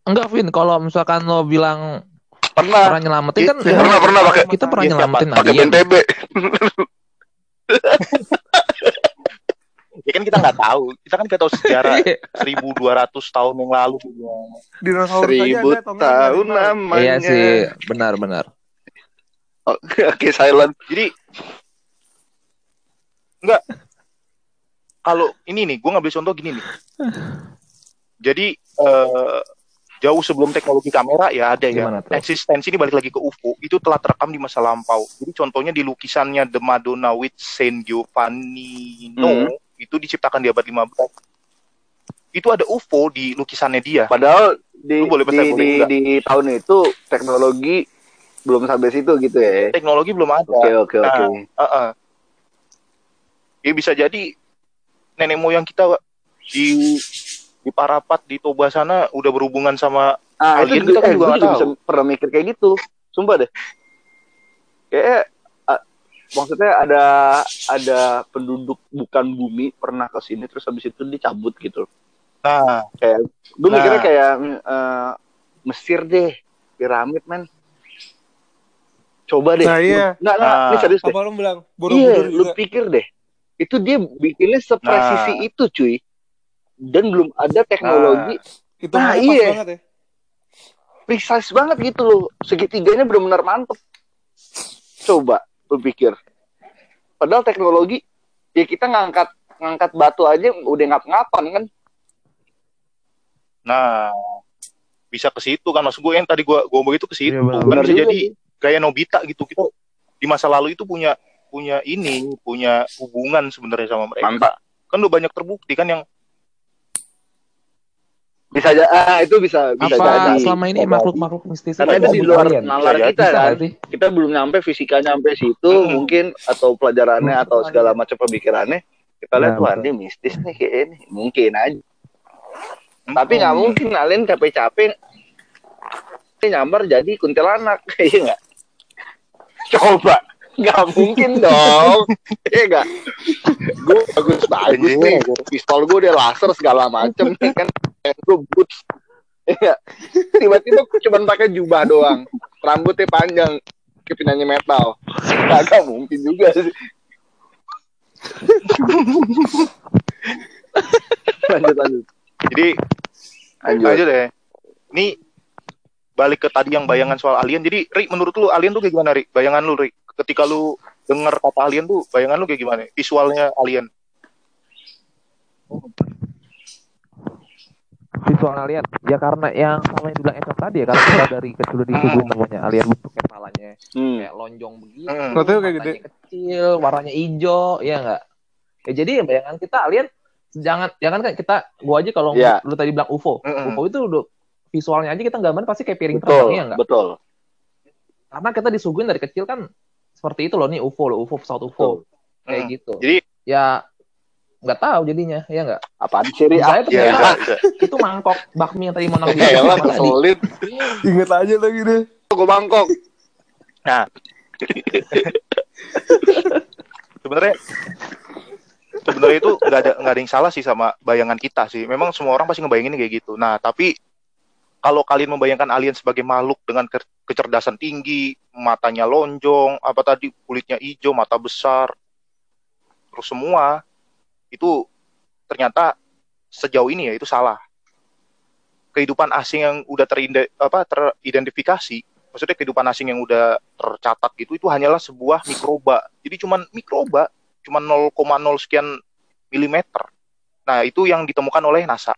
Enggak, Vin. Kalau misalkan lo bilang pernah pernah nyelamatin kan Iya, pernah, pernah pakai- kita pernah Iya, nyelamatin pakai. BNTB Ya kan kita nggak tahu, kita kan nggak tahu sejarah Iya. 1200 tahun yang lalu. Dinosaurus aja seribu enggak, tahun ada. namanya Iya sih, benar-benar. oke silent Jadi nggak kalau ini nih, gue ngambil contoh gini nih. Jadi eh, jauh sebelum teknologi kamera ya ada ya. Gimana tuh? Eksistensi ini balik lagi ke UFO itu telah terekam di masa lampau. Jadi contohnya di lukisannya The Madonna with Saint Giovanni Hmm. itu diciptakan di abad 15. Itu ada UFO di lukisannya dia. padahal di Lu boleh di, di, enggak. di tahun itu teknologi belum sampai situ gitu ya Teknologi belum ada. oke oke oke Nah, Heeh. Ya bisa jadi nenek moyang kita di di Parapat di Toba sana udah berhubungan sama Ah, itu Alien juga, kita kan eh, juga nggak tahu. bisa pernah mikir kayak gitu. Sumpah deh. Kayak maksudnya ada ada penduduk bukan bumi pernah ke sini terus habis itu dicabut gitu. nah Kayak gue Nah. mikirnya kayak eh, Mesir deh, piramid men. Coba deh. Nah, iya. Lu- Nggak, nggak, Nah. ini serius deh. Apa lu bilang? Iya, lu pikir deh. Itu dia bikinnya sepresisi Nah. itu cuy. Dan belum ada teknologi Itu Nah, iya. banget ya. precise banget gitu loh. Segitiganya benar-benar mantep. Coba lu pikir. Padahal teknologi ya kita ngangkat ngangkat batu aja udah ngap-ngapan kan. nah bisa ke situ kan maksud gue yang tadi gue gue itu ke situ benar. kan bisa jadi kayak Nobita gitu kita di masa lalu itu punya punya ini punya hubungan sebenarnya sama mereka Mantap. kan udah banyak terbukti kan yang Bisa aja ah itu bisa bisa Apa jadi. selama ini Bisa makhluk-makhluk mistis Karena itu di luar nalar Bisa kita Bisa kan. sih? Kita belum nyampe fisikanya sampai situ Hmm. mungkin atau pelajarannya Hmm. atau segala macam pemikirannya. Kita lihat Nah, wah betul. ini mistis nih kayak ini. Mungkin aja. Tapi nggak Hmm. mungkin alien capek-capek ini nyamar jadi kuntilanak iya nggak coba nggak mungkin dong. Iya nggak? Gue bagus bagus nih. Pistol gue udah laser segala macem nih kan? Gue boots. Iya. Tiba-tiba cuma pakai jubah doang. Rambutnya panjang. Penyanyi metal. Kagak mungkin juga sih. Lanjut lanjut. Jadi lanjut. lanjut deh ini balik ke tadi yang bayangan soal alien. Jadi Ri menurut lu alien tuh kayak gimana Ri? Bayangan lu Ri ketika lu denger kata alien tuh bayangan lu kayak gimana? Visualnya alien. Visual alien. Ya karena yang sama yang bilang Econ tadi ya karena kita dari kecil udah disuguhin namanya alien bentuknya kepalanya hmm. kayak lonjong begitu Hmm. Kayak matanya kecil warnanya hijau ya enggak ya jadi bayangan kita alien jangan jangan kan kita gua aja kalau Iya. lu tadi bilang UFO Mm-mm. UFO itu udah visualnya aja kita gambarin pasti kayak piring betul terbang ya enggak betul. Karena kita disuguhin dari kecil kan seperti itu loh nih UFO loh UFO pesawat UFO kayak gitu jadi ya nggak tahu jadinya ya enggak apaan sih Ri? Saya Ah, tuh ya bisa, bisa. itu mangkok bakmi yang tadi mau nang Ya lah, tadi kesulit. Ingat aja lagi deh. Gue Bangkok. sebenarnya sebenarnya itu nggak ada nggak ada yang salah sih sama bayangan kita sih memang semua orang pasti ngebayangin kayak gitu nah tapi kalau kalian membayangkan alien sebagai makhluk dengan kecerdasan tinggi matanya lonjong apa tadi kulitnya hijau mata besar terus semua itu ternyata sejauh ini ya itu salah kehidupan asing yang udah terinde, apa teridentifikasi maksudnya kehidupan asing yang udah tercatat gitu itu hanyalah sebuah mikroba jadi cuman mikroba cuman 0,0 sekian milimeter Nah, itu yang ditemukan oleh NASA.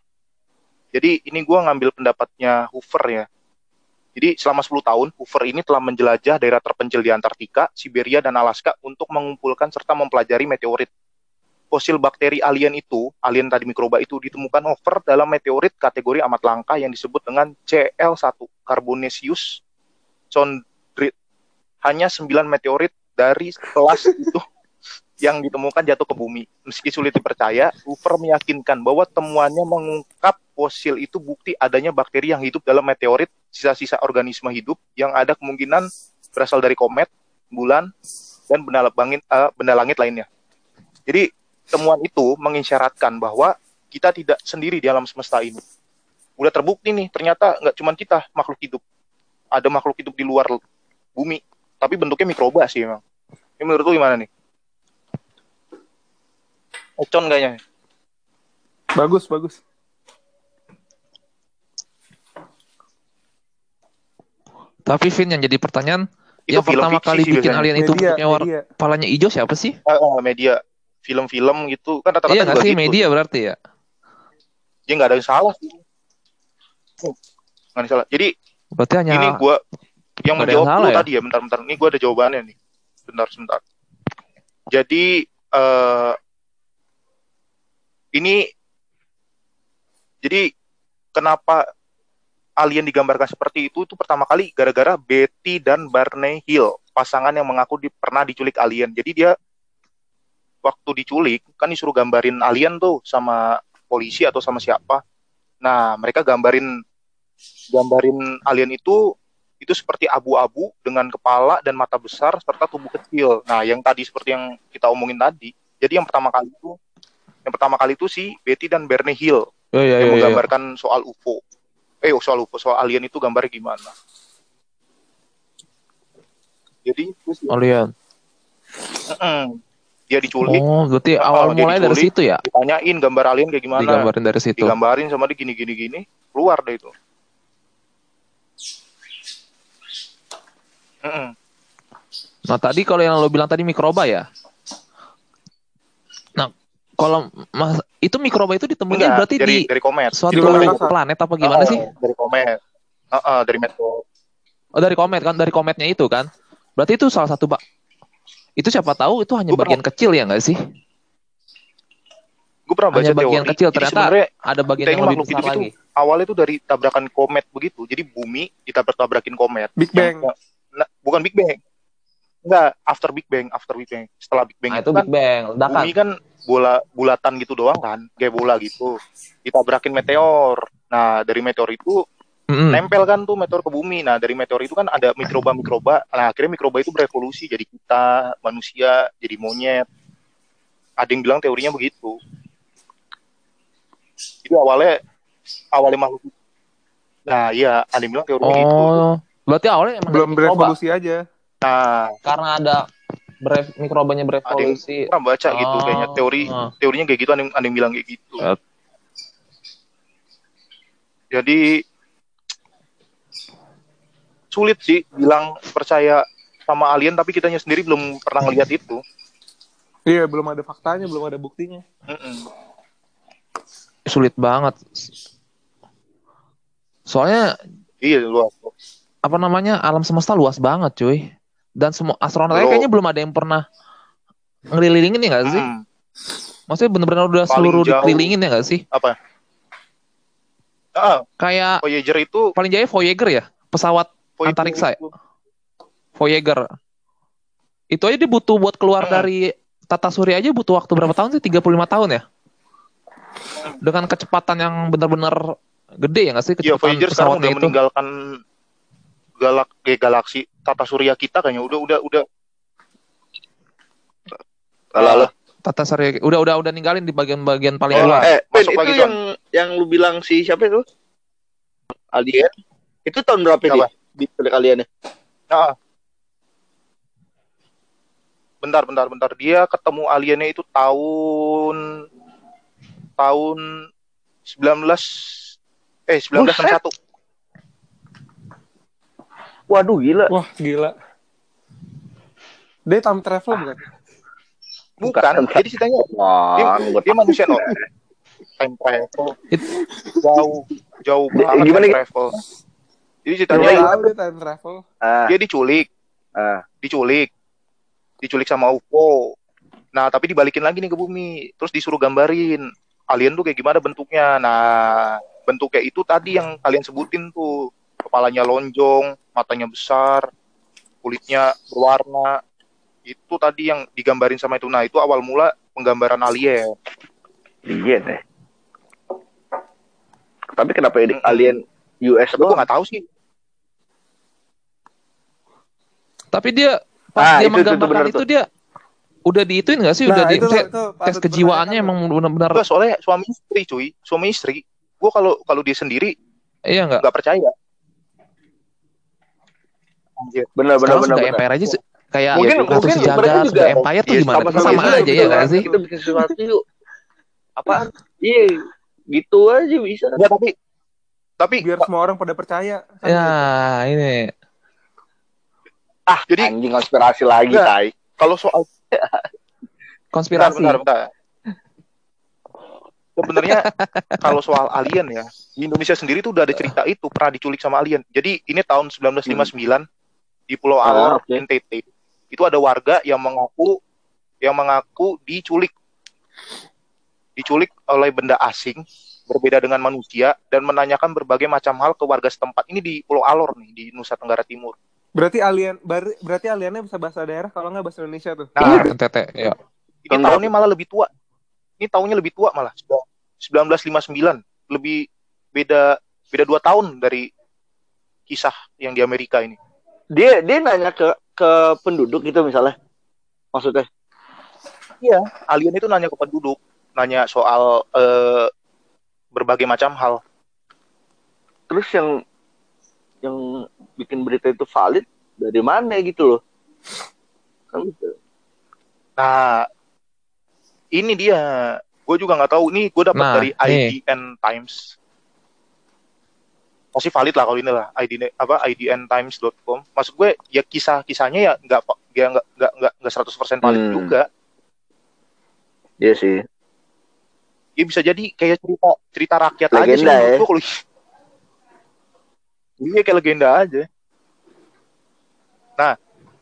Jadi ini gue ngambil pendapatnya Hoover ya. Jadi selama 10 tahun, Hoover ini telah menjelajah daerah terpencil di Antartika, Siberia, dan Alaska untuk mengumpulkan serta mempelajari meteorit. Fosil bakteri alien itu, alien tadi mikroba itu ditemukan Hoover dalam meteorit kategori amat langka yang disebut dengan CL1, Carbonaceous chondrite. Hanya 9 meteorit dari kelas itu yang ditemukan jatuh ke bumi. Meski sulit dipercaya, Hoover meyakinkan bahwa temuannya mengungkap fosil itu bukti adanya bakteri yang hidup dalam meteorit, sisa-sisa organisme hidup yang ada kemungkinan berasal dari komet, bulan, dan benda langit, uh, benda langit lainnya. Jadi temuan itu mengisyaratkan bahwa kita tidak sendiri di alam semesta ini. Udah terbukti nih, ternyata nggak cuma kita makhluk hidup. Ada makhluk hidup di luar bumi, tapi bentuknya mikroba sih emang. Ini menurut lu gimana nih? Econ kayaknya. Bagus, bagus. Tapi Vin yang jadi pertanyaan, Itu yang pertama kali sih bikin biasanya. alien itu Media, bentuknya kepalanya hijau siapa sih? Eh, eh, media, film-film gitu kan rata-rata Iya nggak juga sih gitu. media berarti ya? Ya nggak ada yang salah sih. Oh, Nggak ada yang salah. Jadi Berarti hanya ini gua yang yang menjawab salah lu ya? tadi ya, bentar-bentar. Ini gua ada jawabannya nih. Bentar, sebentar. Jadi eh ini jadi kenapa alien digambarkan seperti itu itu pertama kali gara-gara Betty dan Barney Hill, pasangan yang mengaku di, pernah diculik alien. Jadi dia waktu diculik kan disuruh gambarin alien tuh sama polisi atau sama siapa. Nah, mereka gambarin gambarin alien itu itu seperti abu-abu dengan kepala dan mata besar serta tubuh kecil. Nah, yang tadi seperti yang kita omongin tadi. Jadi yang pertama kali itu yang pertama kali itu si Betty dan Barney Hill Oh, iya, yang iya, iya. menggambarkan soal UFO. Eh, soal UFO, soal alien itu gambarnya gimana? Jadi terus dia, Alien. Dia diculik, Oh, berarti awal mulai dari diculik, situ ya? ditanyain gambar alien kayak gimana? Digambarin dari situ. Digambarin sama dia gini gini gini, keluar deh itu. Mm-mm. Nah, tadi kalau yang lo bilang tadi mikroba ya? Kalau mas itu mikroba itu ditemunya Enggak, berarti dari di dari komet. suatu angkasa. planet apa gimana Oh, sih? Dari komet. Heeh, dari meteor. Oh, dari komet kan, dari kometnya itu kan. Berarti itu salah satu, Pak. Itu siapa tahu itu hanya Gua bagian kecil ya nggak sih? Gue pernah baca Hanya bagian teori. kecil ternyata ada bagian yang lebih besar hidup lagi. itu awalnya itu dari tabrakan komet begitu. Jadi bumi ditabrak-tabrakin komet. Big Yang- Bang. nah, bukan Big Bang. Enggak, after Big Bang, after Big Bang. Setelah Big Bang Nah, itu itu kan Big Bang, ledakan. bumi kan bola bulatan gitu doang kan, kayak bola gitu. Ditabrakin meteor. Nah, dari meteor itu Mm-mm. nempel kan tuh meteor ke bumi. Nah, dari meteor itu kan ada mikroba-mikroba. Nah, akhirnya mikroba itu berevolusi jadi kita, manusia, jadi monyet. Ada yang bilang teorinya begitu. Jadi awalnya awalnya makhluk. Nah, iya, ada yang bilang teorinya gitu. Oh, berarti awalnya emang Belum mikroba. berevolusi aja. Nah, Karena ada bre- mikrobanya berevolusi. pernah baca gitu Oh. kayaknya teori teorinya kayak gitu ada yang, ada yang bilang kayak gitu. Eh. Jadi sulit sih bilang percaya sama alien tapi kitanya sendiri belum pernah ngeliat itu. Iya, belum ada faktanya, belum ada buktinya. Mm-mm. Sulit banget. Soalnya Iya luas. apa namanya alam semesta luas banget cuy dan semua astronot kayaknya belum ada yang pernah ngelilingin ya nggak sih Mm. maksudnya bener-bener udah Paling seluruh jauh. dikelilingin ya nggak sih Apa? Ah, kayak Voyager itu paling jauh Voyager ya pesawat Voyager Antariksa ya? itu. Voyager itu aja dia butuh buat keluar Hmm. dari tata surya aja butuh waktu berapa tahun sih 35 tahun ya dengan kecepatan yang benar-benar gede ya nggak sih Iya kecepatan Voyager sekarang pesawatnya udah itu meninggalkan galak galaksi tata surya kita kayaknya udah udah udah lo tata surya udah udah udah ninggalin di bagian-bagian paling Oh, luar eh Ben, Masuk itu lagi, yang yang lu bilang si siapa itu? Alien. Itu tahun berapa Apa? sih? Di kulik aliennya. Ah. Bentar, bentar, bentar. Dia ketemu aliennya itu tahun tahun 19 eh 1961. Waduh gila. Wah, gila. Dia time travel bukan? Bukan, jadi ceritanya dia, Wah, dia manusia no. time travel. It- jauh. Jauh banget gimana, time travel. Jadi Dia ceritanya dia time travel. Ah, dia diculik. Ah. diculik. Diculik sama UFO nah tapi dibalikin lagi nih ke bumi. Terus disuruh gambarin alien tuh kayak gimana bentuknya. Nah bentuknya itu tadi yang kalian sebutin tuh kepalanya lonjong matanya besar kulitnya berwarna itu tadi yang digambarin sama itu nah itu awal mula penggambaran alien Iya deh. Tapi kenapa ini alien US tapi gue nggak tahu sih Tapi dia Ah, pas dia itu- itu menggambarkan benar itu, tuh. dia udah diituin nggak sih? udah di itu, itu tes kejiwaannya emang benar-benar Enggak, soalnya suami istri cuy suami istri gue kalau kalau dia sendiri iya nggak? nggak percaya. Benar benar benar. empire aja kayak Mungkin Ratu mungkin Sejagat, mereka juga empire tuh Iya, gimana? sama-sama Sama, gitu, aja ya nggak sih? Kita bikin sesuatu yuk. Apaan? Iya, gitu aja bisa. Enggak, tapi tapi biar semua orang pada percaya. Kan Ya ini Ah, Jadi- anjing konspirasi lagi, tai. kalau soal bentar, konspirasi. bentar, bentar. Sebenarnya kalau soal alien ya, di Indonesia sendiri tuh udah ada cerita itu pernah diculik sama alien. Jadi ini tahun 1959 di Pulau Ah, Alor, oke. NTT. Itu ada warga yang mengaku yang mengaku diculik. Diculik oleh benda asing berbeda dengan manusia dan menanyakan berbagai macam hal ke warga setempat. Ini di Pulau Alor nih di Nusa Tenggara Timur. Berarti alien ber- berarti aliennya bisa bahasa daerah kalau nggak bahasa Indonesia tuh. Nah, NTT ya. Ini Enggak. tahunnya malah lebih tua. Ini tahunnya lebih tua malah. Sudah 1959. Lebih beda beda dua tahun dari kisah yang di Amerika ini. Dia dia nanya ke ke penduduk gitu misalnya. Maksudnya. Alien itu nanya ke penduduk, nanya soal eh, berbagai macam hal. Terus yang yang bikin berita itu valid dari mana gitu loh. Kan gitu. Nah, ini dia. Gue juga nggak tahu. Ini gue dapat Nah, dari nih. IDN Times. Pasti valid lah kalau ini lah. IDN apa IDNTimes.com. Maksud gue ya kisah-kisahnya ya nggak ya nggak nggak nggak nggak 100% valid Hmm. juga. Iya sih. ya bisa jadi kayak cerita cerita rakyat aja sih Legenda, ya? kalau iya kayak legenda aja nah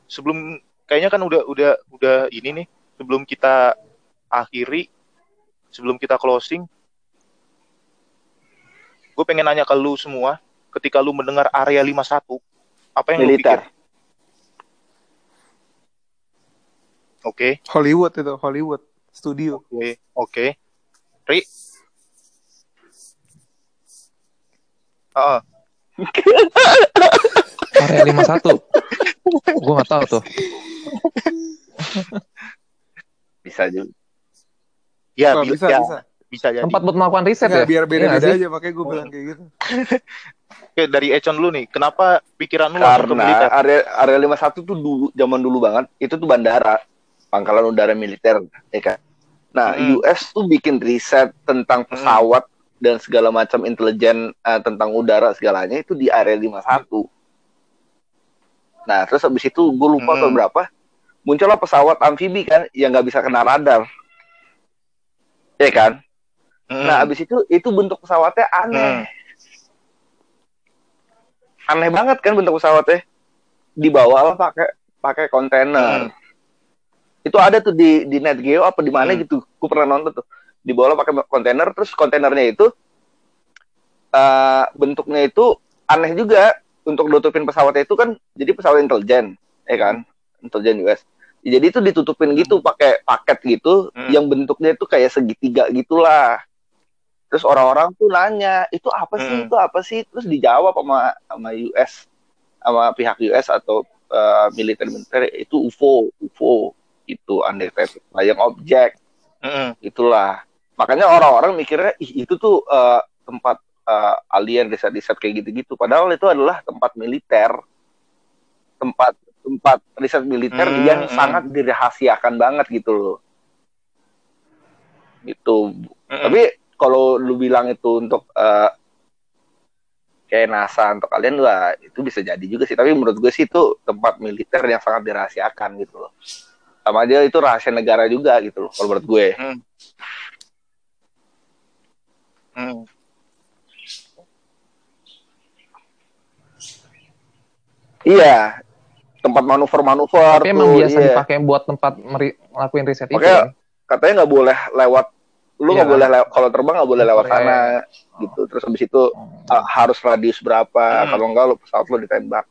sebelum kayaknya kan udah udah udah ini nih sebelum kita akhiri sebelum kita closing gue pengen nanya ke lu semua ketika lu mendengar area 51 apa yang Militer. lu pikir oke Hollywood itu, Hollywood studio. oke oke Ri Ah, Area 51. Gue nggak tahu tuh. Bisa juga. ya, Oh, bi- bisa, ya, bisa. Bisa jadi. Tempat buat melakukan riset Nggak, ya. biar beda-beda nggak sih? aja makanya gue bilang kayak gitu. Oke, dari Econ dulu nih. Kenapa pikiran lu langsung ke militer? Karena area area 51 tuh dulu zaman dulu banget itu tuh bandara, pangkalan udara militer, ya kan. Nah, Hmm. US tuh bikin riset tentang pesawat dan segala macam intelijen eh, tentang udara segalanya itu di area 51. Nah, terus habis itu gue lupa Hmm. tahun berapa, muncullah pesawat amfibi kan yang nggak bisa kena radar. Ya kan? Hmm. Nah, habis itu itu bentuk pesawatnya aneh. Aneh banget kan bentuk pesawatnya. Dibawa lah pakai pakai kontainer. Hmm. Itu ada tuh di di Net Geo apa di mana Hmm. gitu. Gue pernah nonton tuh. Dibawa pakai kontainer terus kontainernya itu eh bentuknya itu aneh juga untuk nutupin pesawatnya itu kan jadi pesawat intelijen, ya kan? Intelijen US. Jadi itu ditutupin gitu pakai paket gitu Hmm. yang bentuknya itu kayak segitiga gitulah. Terus orang-orang tuh nanya, itu apa sih? Hmm. Itu apa sih? Terus dijawab sama sama US sama pihak US atau eh, militer-militer itu UFO, UFO itu unidentified flying object Hmm. itulah. Makanya orang-orang mikirnya Ih, itu tuh eh, tempat eh, alien riset-riset kayak gitu-gitu. Padahal itu adalah tempat militer, tempat tempat riset militer Hmm, yang hmm. sangat dirahasiakan banget gitu loh. Gitu. Hmm. Tapi kalau lu bilang itu untuk eh, kayak NASA untuk kalian lah itu bisa jadi juga sih. Tapi menurut gue sih itu tempat militer yang sangat dirahasiakan gitu loh. Sama aja itu rahasia negara juga gitu loh kalau menurut gue. Hmm. Hmm. Iya. Tempat manuver-manuver Tapi tuh. emang biasa iya. dipakai buat tempat meri- ngelakuin riset itu. Makanya- kan? Katanya nggak boleh lewat. Lu Iya nggak kan? boleh kalau terbang nggak boleh lewat Korea. sana gitu. Terus habis itu uh, harus radius berapa? Hmm. Kalau enggak lu pesawat lu ditembak.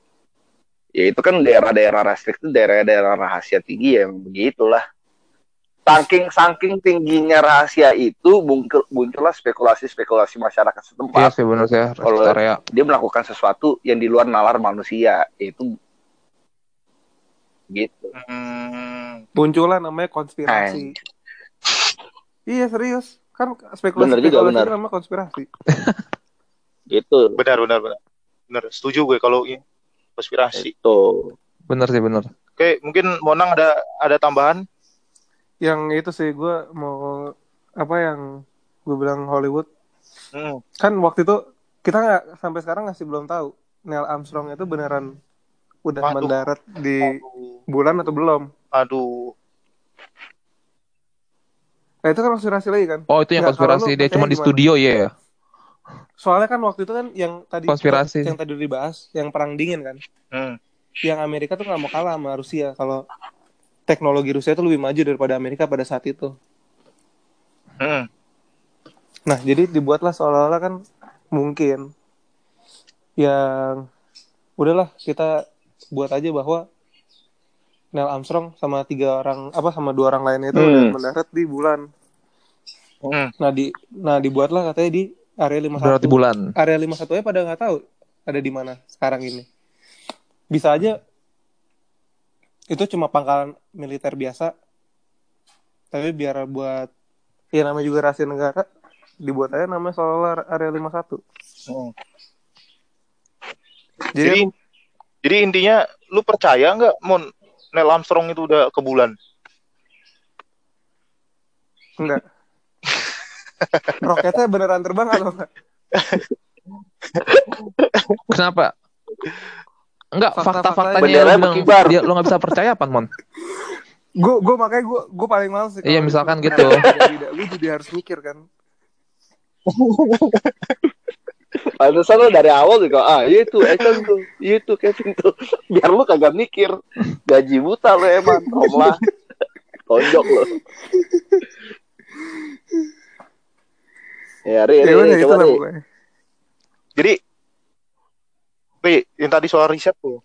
Ya itu kan daerah-daerah restriktif, daerah-daerah rahasia tinggi ya begitulah. Saking saking tingginya rahasia itu muncul muncullah spekulasi-spekulasi masyarakat Iya setempat. sih benar sih. Kalau- Korea. Dia melakukan sesuatu yang di luar nalar manusia, yaitu gitu. Hmm. Muncullah namanya konspirasi. Iya serius. Kan spekulasi Bener juga, bener. namanya konspirasi. Gitu. Benar, benar, benar. Benar, setuju gue kalau ini konspirasi. Itu. Benar sih benar. Oke, mungkin Monang ada ada tambahan? Yang itu sih gue mau apa yang gue bilang Hollywood. Hmm. Kan waktu itu kita nggak sampai sekarang masih belum tahu Neil Armstrong itu beneran udah Waduh. mendarat di Aduh. bulan atau belum. Aduh. Nah itu kan konspirasi lagi kan. Oh itu yang konspirasi dia cuma di gimana? studio ya. ya? Soalnya kan waktu itu kan yang tadi Konspirasi. yang tadi dibahas, yang perang dingin kan. Hmm. Yang Amerika tuh nggak mau kalah sama Rusia kalau teknologi Rusia itu lebih maju daripada Amerika pada saat itu. Hmm. Nah, jadi dibuatlah seolah-olah kan mungkin yang udahlah kita buat aja bahwa Neil Armstrong sama tiga orang apa sama dua orang lainnya itu Hmm. udah mendarat di bulan. Hmm. Nah, di nah dibuatlah katanya di area 51. Berarti bulan. Area 51 nya pada nggak tahu ada di mana sekarang ini. Bisa aja itu cuma pangkalan militer biasa. Tapi biar buat ya namanya juga rahasia negara dibuat aja namanya solar area 51. Hmm. Jadi, Jadi, jadi intinya lu percaya nggak Mon Neil Armstrong itu udah ke bulan? enggak. Roketnya beneran terbang atau enggak? Kenapa? Enggak, Fakta-faktanya Benderanya lu bilang dia lu nggak bisa percaya apa, Mon? Gue gue makanya gue gue paling males sih. Iya, misalkan gitu. lu jadi harus mikir kan. Pantesan lo dari awal juga, ah iya itu Ethan tuh, iya itu Kevin tuh. Biar lu kagak mikir. Gaji buta lo emang, Om lah. Tonjok lo. Ya, Ri, Ri, Ya Ri, itu coba Ri. Jadi, Ri, yang tadi soal riset tuh.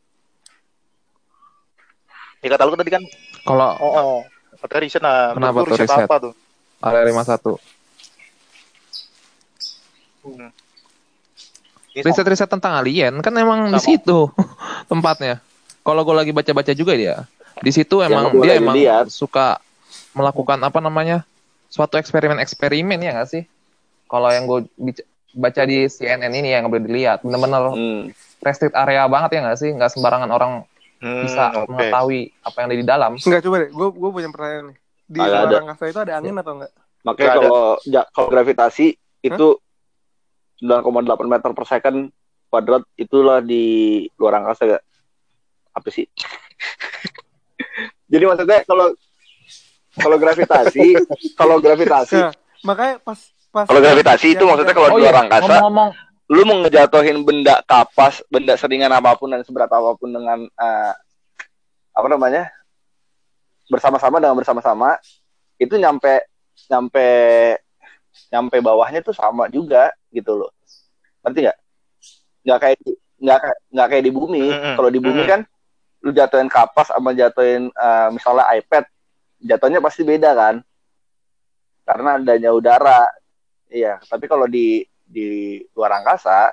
Ya kata lu tadi kan, Kalau oh, oh. kata riset nah, Kenapa tuh riset riset? apa tuh? area 51. Hmm. Ini Riset-riset tentang alien kan emang di situ tempatnya. Kalau gue lagi baca-baca juga dia, di situ emang dia emang dilihat. suka melakukan apa namanya suatu eksperimen-eksperimen ya nggak sih? Kalau yang gue baca di CNN ini yang boleh dilihat, bener-bener Hmm. restrict area banget ya nggak sih? Nggak sembarangan orang Hmm, bisa oke. mengetahui apa yang ada di dalam. Enggak coba deh, gue gue punya pertanyaan nih. Di Agak angkasa itu ada angin atau enggak? Makanya kalau ja- kalau gravitasi itu 9,8 meter per second kuadrat itulah di luar angkasa gak? Apa sih? Jadi maksudnya kalau kalau gravitasi, kalau gravitasi, Nah, makanya pas pas kalau gravitasi itu maksudnya kalau di iya, luar angkasa, ngomong-ngomong lu mau ngejatuhin benda kapas, benda seringan apa pun dan seberat apa pun dengan eh, apa namanya? bersama-sama dengan bersama-sama itu nyampe nyampe nyampe bawahnya tuh sama juga gitu loh. Ngerti nggak? Nggak kayak di- nggak nggak kayak di bumi. Kalau di bumi kan lu jatuhin kapas sama jatuhin eh, misalnya iPad, jatuhnya pasti beda kan? Karena adanya udara. Iya, tapi kalau di di luar angkasa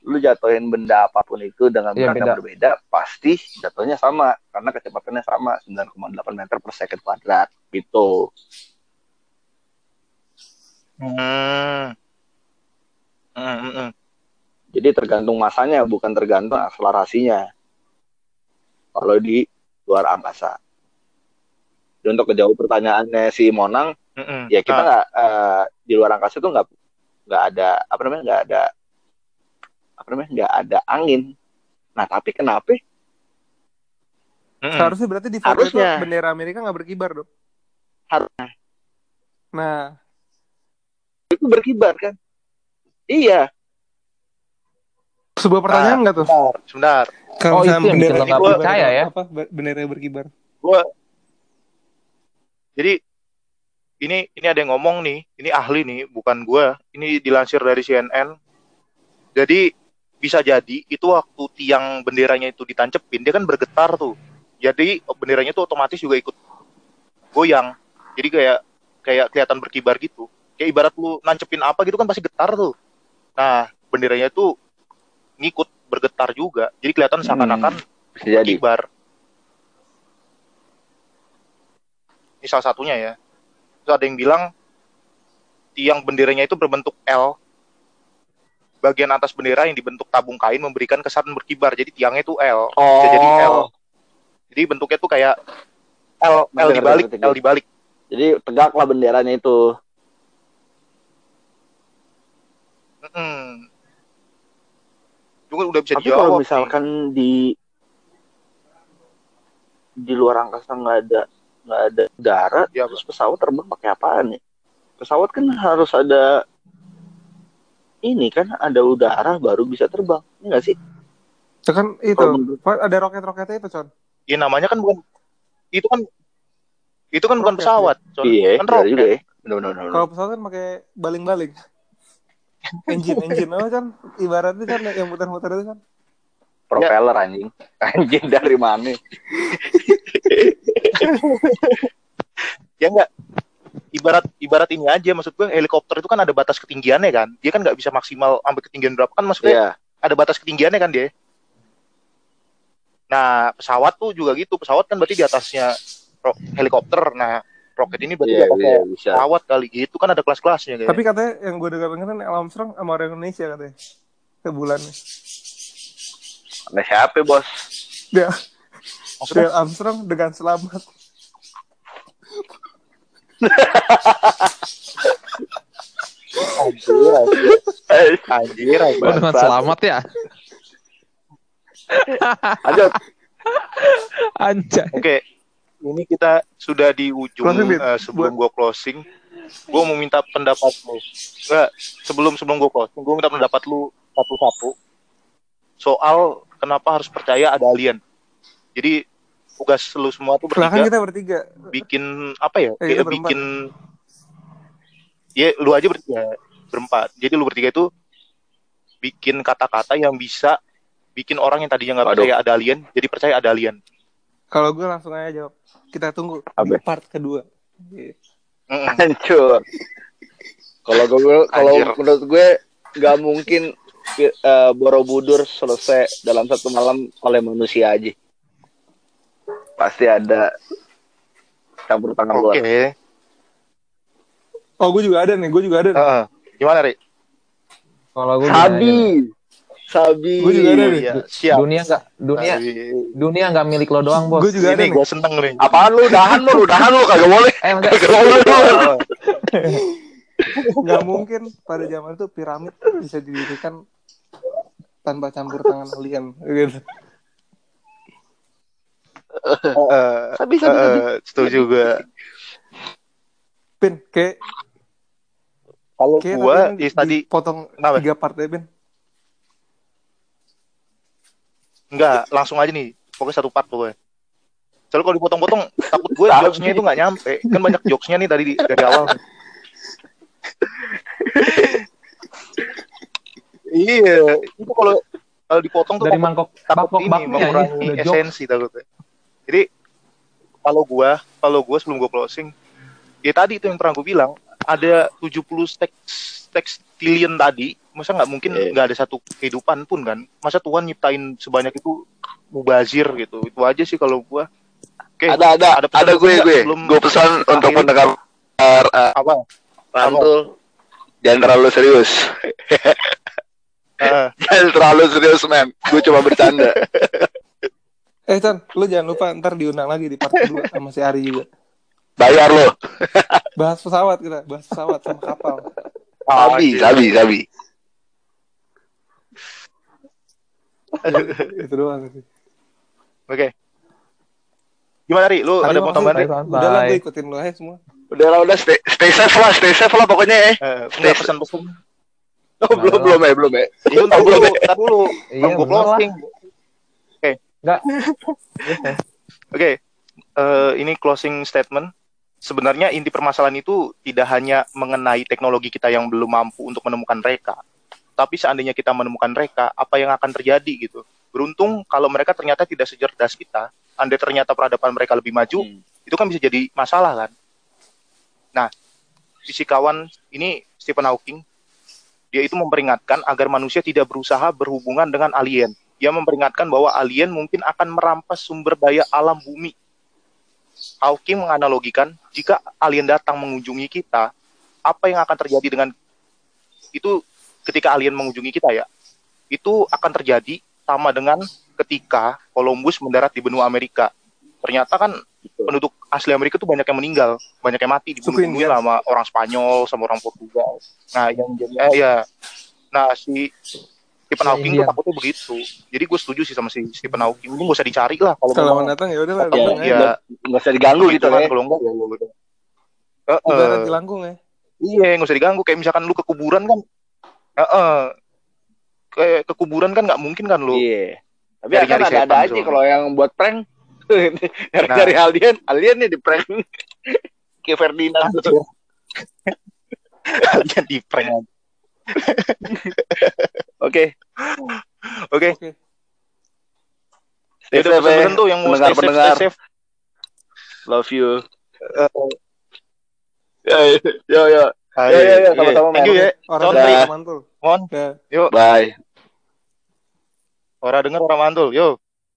lu jatuhin benda apa pun itu dengan Iya, berat yang beda. berbeda pasti jatuhnya sama karena kecepatannya sama 9,8 meter per second kuadrat gitu. Hmm. Hmm, hmm, hmm. Jadi tergantung masanya bukan tergantung akselerasinya. Kalau di luar angkasa. Dan untuk kejauh pertanyaannya si Monang, Hmm, hmm. ya kita nggak eh, di luar angkasa tuh nggak nggak ada apa namanya nggak ada apa namanya nggak ada angin. Nah tapi kenapa hmm, hmm. Seharusnya berarti di foto itu bendera Amerika nggak berkibar dong. Harusnya. Nah, itu berkibar kan? Iya. Sebuah pertanyaan nggak tuh? Sebentar. Kalau Oh, itu misalnya yang bikin lo percaya ya? Apa? Bendera berkibar. Gua Jadi ini ini ada yang ngomong nih, ini ahli nih, bukan gua. Ini dilansir dari CNN. Jadi bisa jadi itu waktu tiang benderanya itu ditancepin, dia kan bergetar tuh. Jadi benderanya itu otomatis juga ikut goyang. Jadi kayak kayak kelihatan berkibar gitu. Kayak ibarat lu nancepin apa gitu kan pasti getar tuh. Nah, benderanya itu ngikut bergetar juga. Jadi kelihatan seakan-akan Bisa jadi. berkibar. Ini salah satunya ya. Terus ada yang bilang tiang benderanya itu berbentuk L. Bagian atas bendera yang dibentuk tabung kain memberikan kesan berkibar. Jadi tiangnya itu L. Bisa jadi L. Jadi bentuknya tuh kayak L, L dibalik. L dibalik. Jadi tegaklah benderanya itu. Mm-mm. Juga udah bisa Tapi kalau dijawab. nih. misalkan di di luar angkasa nggak ada nggak ada udara, Ya, terus pesawat terbang pakai apaan ya? Pesawat kan harus ada ini kan ada udara baru bisa terbang, ini nggak sih? Itu kan itu. Pak, Ada roket-roketnya itu, Con. Ya namanya kan bukan itu kan itu kan bukan Roket, pesawat. Con. Iya, kan roket. juga ya. Benar-benar. Kalau pesawat kan pakai baling-baling. Engine, engine apa kan? Ibaratnya kan yang muter-muter itu kan. Propeller anjing. Anjing dari mana? ya enggak ibarat ibarat ini aja maksud gue helikopter itu kan ada batas ketinggiannya kan dia kan nggak bisa maksimal sampai ketinggian berapa kan maksudnya Iya. ada batas ketinggiannya kan dia nah pesawat tuh juga gitu pesawat kan berarti di atasnya helikopter nah roket ini berarti Iya, di atasnya iya, bisa. pesawat kali gitu kan ada kelas-kelasnya kayak Tapi katanya yang gue dengar dengar Neil Armstrong sama orang Indonesia katanya. Ke bulan. Nah, siapa, Bos? Dia maksudnya Neil Armstrong dengan selamat. anjir anjir anjir, anjir. Oh, dengan selamat ya. Lanjut. Anjay. Oke, ini kita sudah di ujung Closing, eh, sebelum gua closing. Gua mau minta pendapat lu. Enggak, sebelum sebelum gua closing, gua minta pendapat lu satu-satu soal kenapa harus percaya ada alien. Jadi tugas lu semua tuh Nah kan bertiga kita bertiga. bikin apa ya? Eh, Kayak bikin Ya, lu aja bertiga, berempat. Jadi lu bertiga itu bikin kata-kata yang bisa bikin orang yang tadinya nggak percaya ada alien jadi percaya ada alien. Kalau gue langsung aja jawab. Kita tunggu Apa? di part kedua. Iya. Hancur. Kalau gue, kalau menurut gue nggak mungkin eh, Borobudur selesai dalam satu malam oleh manusia aja. Pasti ada campur tangan Oke. luar. Oh gue juga ada nih. Gue juga ada. nih. Heeh. Gimana, Ri? Kalau gue Sabi, Sabi. Gua juga ada nih. Iya, siap. dunia nggak dunia Aduh. dunia nggak milik lo doang bos. Gue juga ada Ini nih. gue seneng nih. Apaan lu? Dahan lu, dahan lu kagak boleh. Eh enggak. Kagak boleh. Nggak mungkin pada zaman itu piramid bisa didirikan tanpa campur tangan alien. Gitu. Sabi, sabi, sabi. Heeh, setuju juga. Pin, kayak Kalau gua tadi tadi potong tiga part ya, Pin. Enggak langsung aja nih. Pokoknya satu part pokoknya. Soalnya kalau dipotong-potong takut gue jokesnya itu nggak nyampe. Kan banyak jokesnya nih tadi di- dari awal. iya, itu kalau kalau dipotong tuh Dari mangkok takut ini ya, mengurangi jokes. esensi takutnya. Jadi kalau gua, kalau gua sebelum gua closing, ya tadi itu yang pernah gua bilang, ada 70 teks tekstilion tadi, masa nggak mungkin Iya. nggak ada satu kehidupan pun kan? Masa Tuhan nyiptain sebanyak itu mubazir gitu? Itu aja sih kalau gua. Oke, Ada, ada, Ada pesan ada gue, gue. sebelum Gue pesan untuk akhiri? pendengar uh, apa? Rantul. Jangan terlalu serius. Eh, Jangan terlalu serius, men. Gue cuma bercanda. Eh, Chan, lu jangan lupa ntar diundang lagi di part kedua sama si Ari juga. Bayar lo. Bahas pesawat kita, bahas pesawat sama kapal. Sabi, anjir. sabi, sabi. Itu doang sih. Oke. Gimana Ri? Lu Ari, ada mau tambahan. Udah lah, gue ikutin lu aja semua. Udah lah, udah stay, stay safe lah, stay safe lah pokoknya ya. Eh, nggak pesan-pesan. Oh, belum belum ya, belum ya. Itu dulu. Iya, Belum gue bener lah. closing. Enggak. Oke, eh, ini closing statement. Sebenarnya inti permasalahan itu tidak hanya mengenai teknologi kita yang belum mampu untuk menemukan mereka, tapi seandainya kita menemukan mereka, apa yang akan terjadi gitu. Beruntung kalau mereka ternyata tidak secerdas kita, andai ternyata peradaban mereka lebih maju, Hmm. itu kan bisa jadi masalah kan. Nah, fisikawan ini Stephen Hawking, dia itu memperingatkan agar manusia tidak berusaha berhubungan dengan alien. Dia memperingatkan bahwa alien mungkin akan merampas sumber daya alam bumi. Hawking menganalogikan jika alien datang mengunjungi kita, apa yang akan terjadi dengan itu ketika alien mengunjungi kita ya? Itu akan terjadi sama dengan ketika Columbus mendarat di benua Amerika. Ternyata kan penduduk asli Amerika tuh banyak yang meninggal, banyak yang mati Suku dibunuh Indian. sama orang Spanyol, sama orang Portugal. Nah, yang jadi eh, ya. Nah, si Stephen Ya, Hawking tuh Indian. takutnya begitu. Jadi gue setuju sih sama si Stephen Hawking. Ini gak usah dicari lah kalau Kalau mau datang ya udah lah, Iya, ya Nggak usah diganggu gitu kan, ya. kalau enggak ya udah. Ibarat jelangkung ya. Iya, nggak usah diganggu. Kayak misalkan lu ke kuburan kan, Heeh. kayak ke kuburan kan nggak mungkin kan lu. Iya. Tapi Nyari-nyari akan ada-ada setan aja kalau yang buat prank. Nyari-nyari alien, alien nih di prank. Kayak Ferdinand tuh. Kalian di prank. Oke. Oke, Oke. Stay ya safe ya. pesan tuh yang mau stay safe, stay Pendengar-pendengar. safe. Love you. Eh, Ya, ya, ya. Ayo, Ya, ya, ya, iya. sama-sama, Thank you ya. Orang mantul. Mon, Ya. yuk. Bye. Orang denger orang mantul, yuk.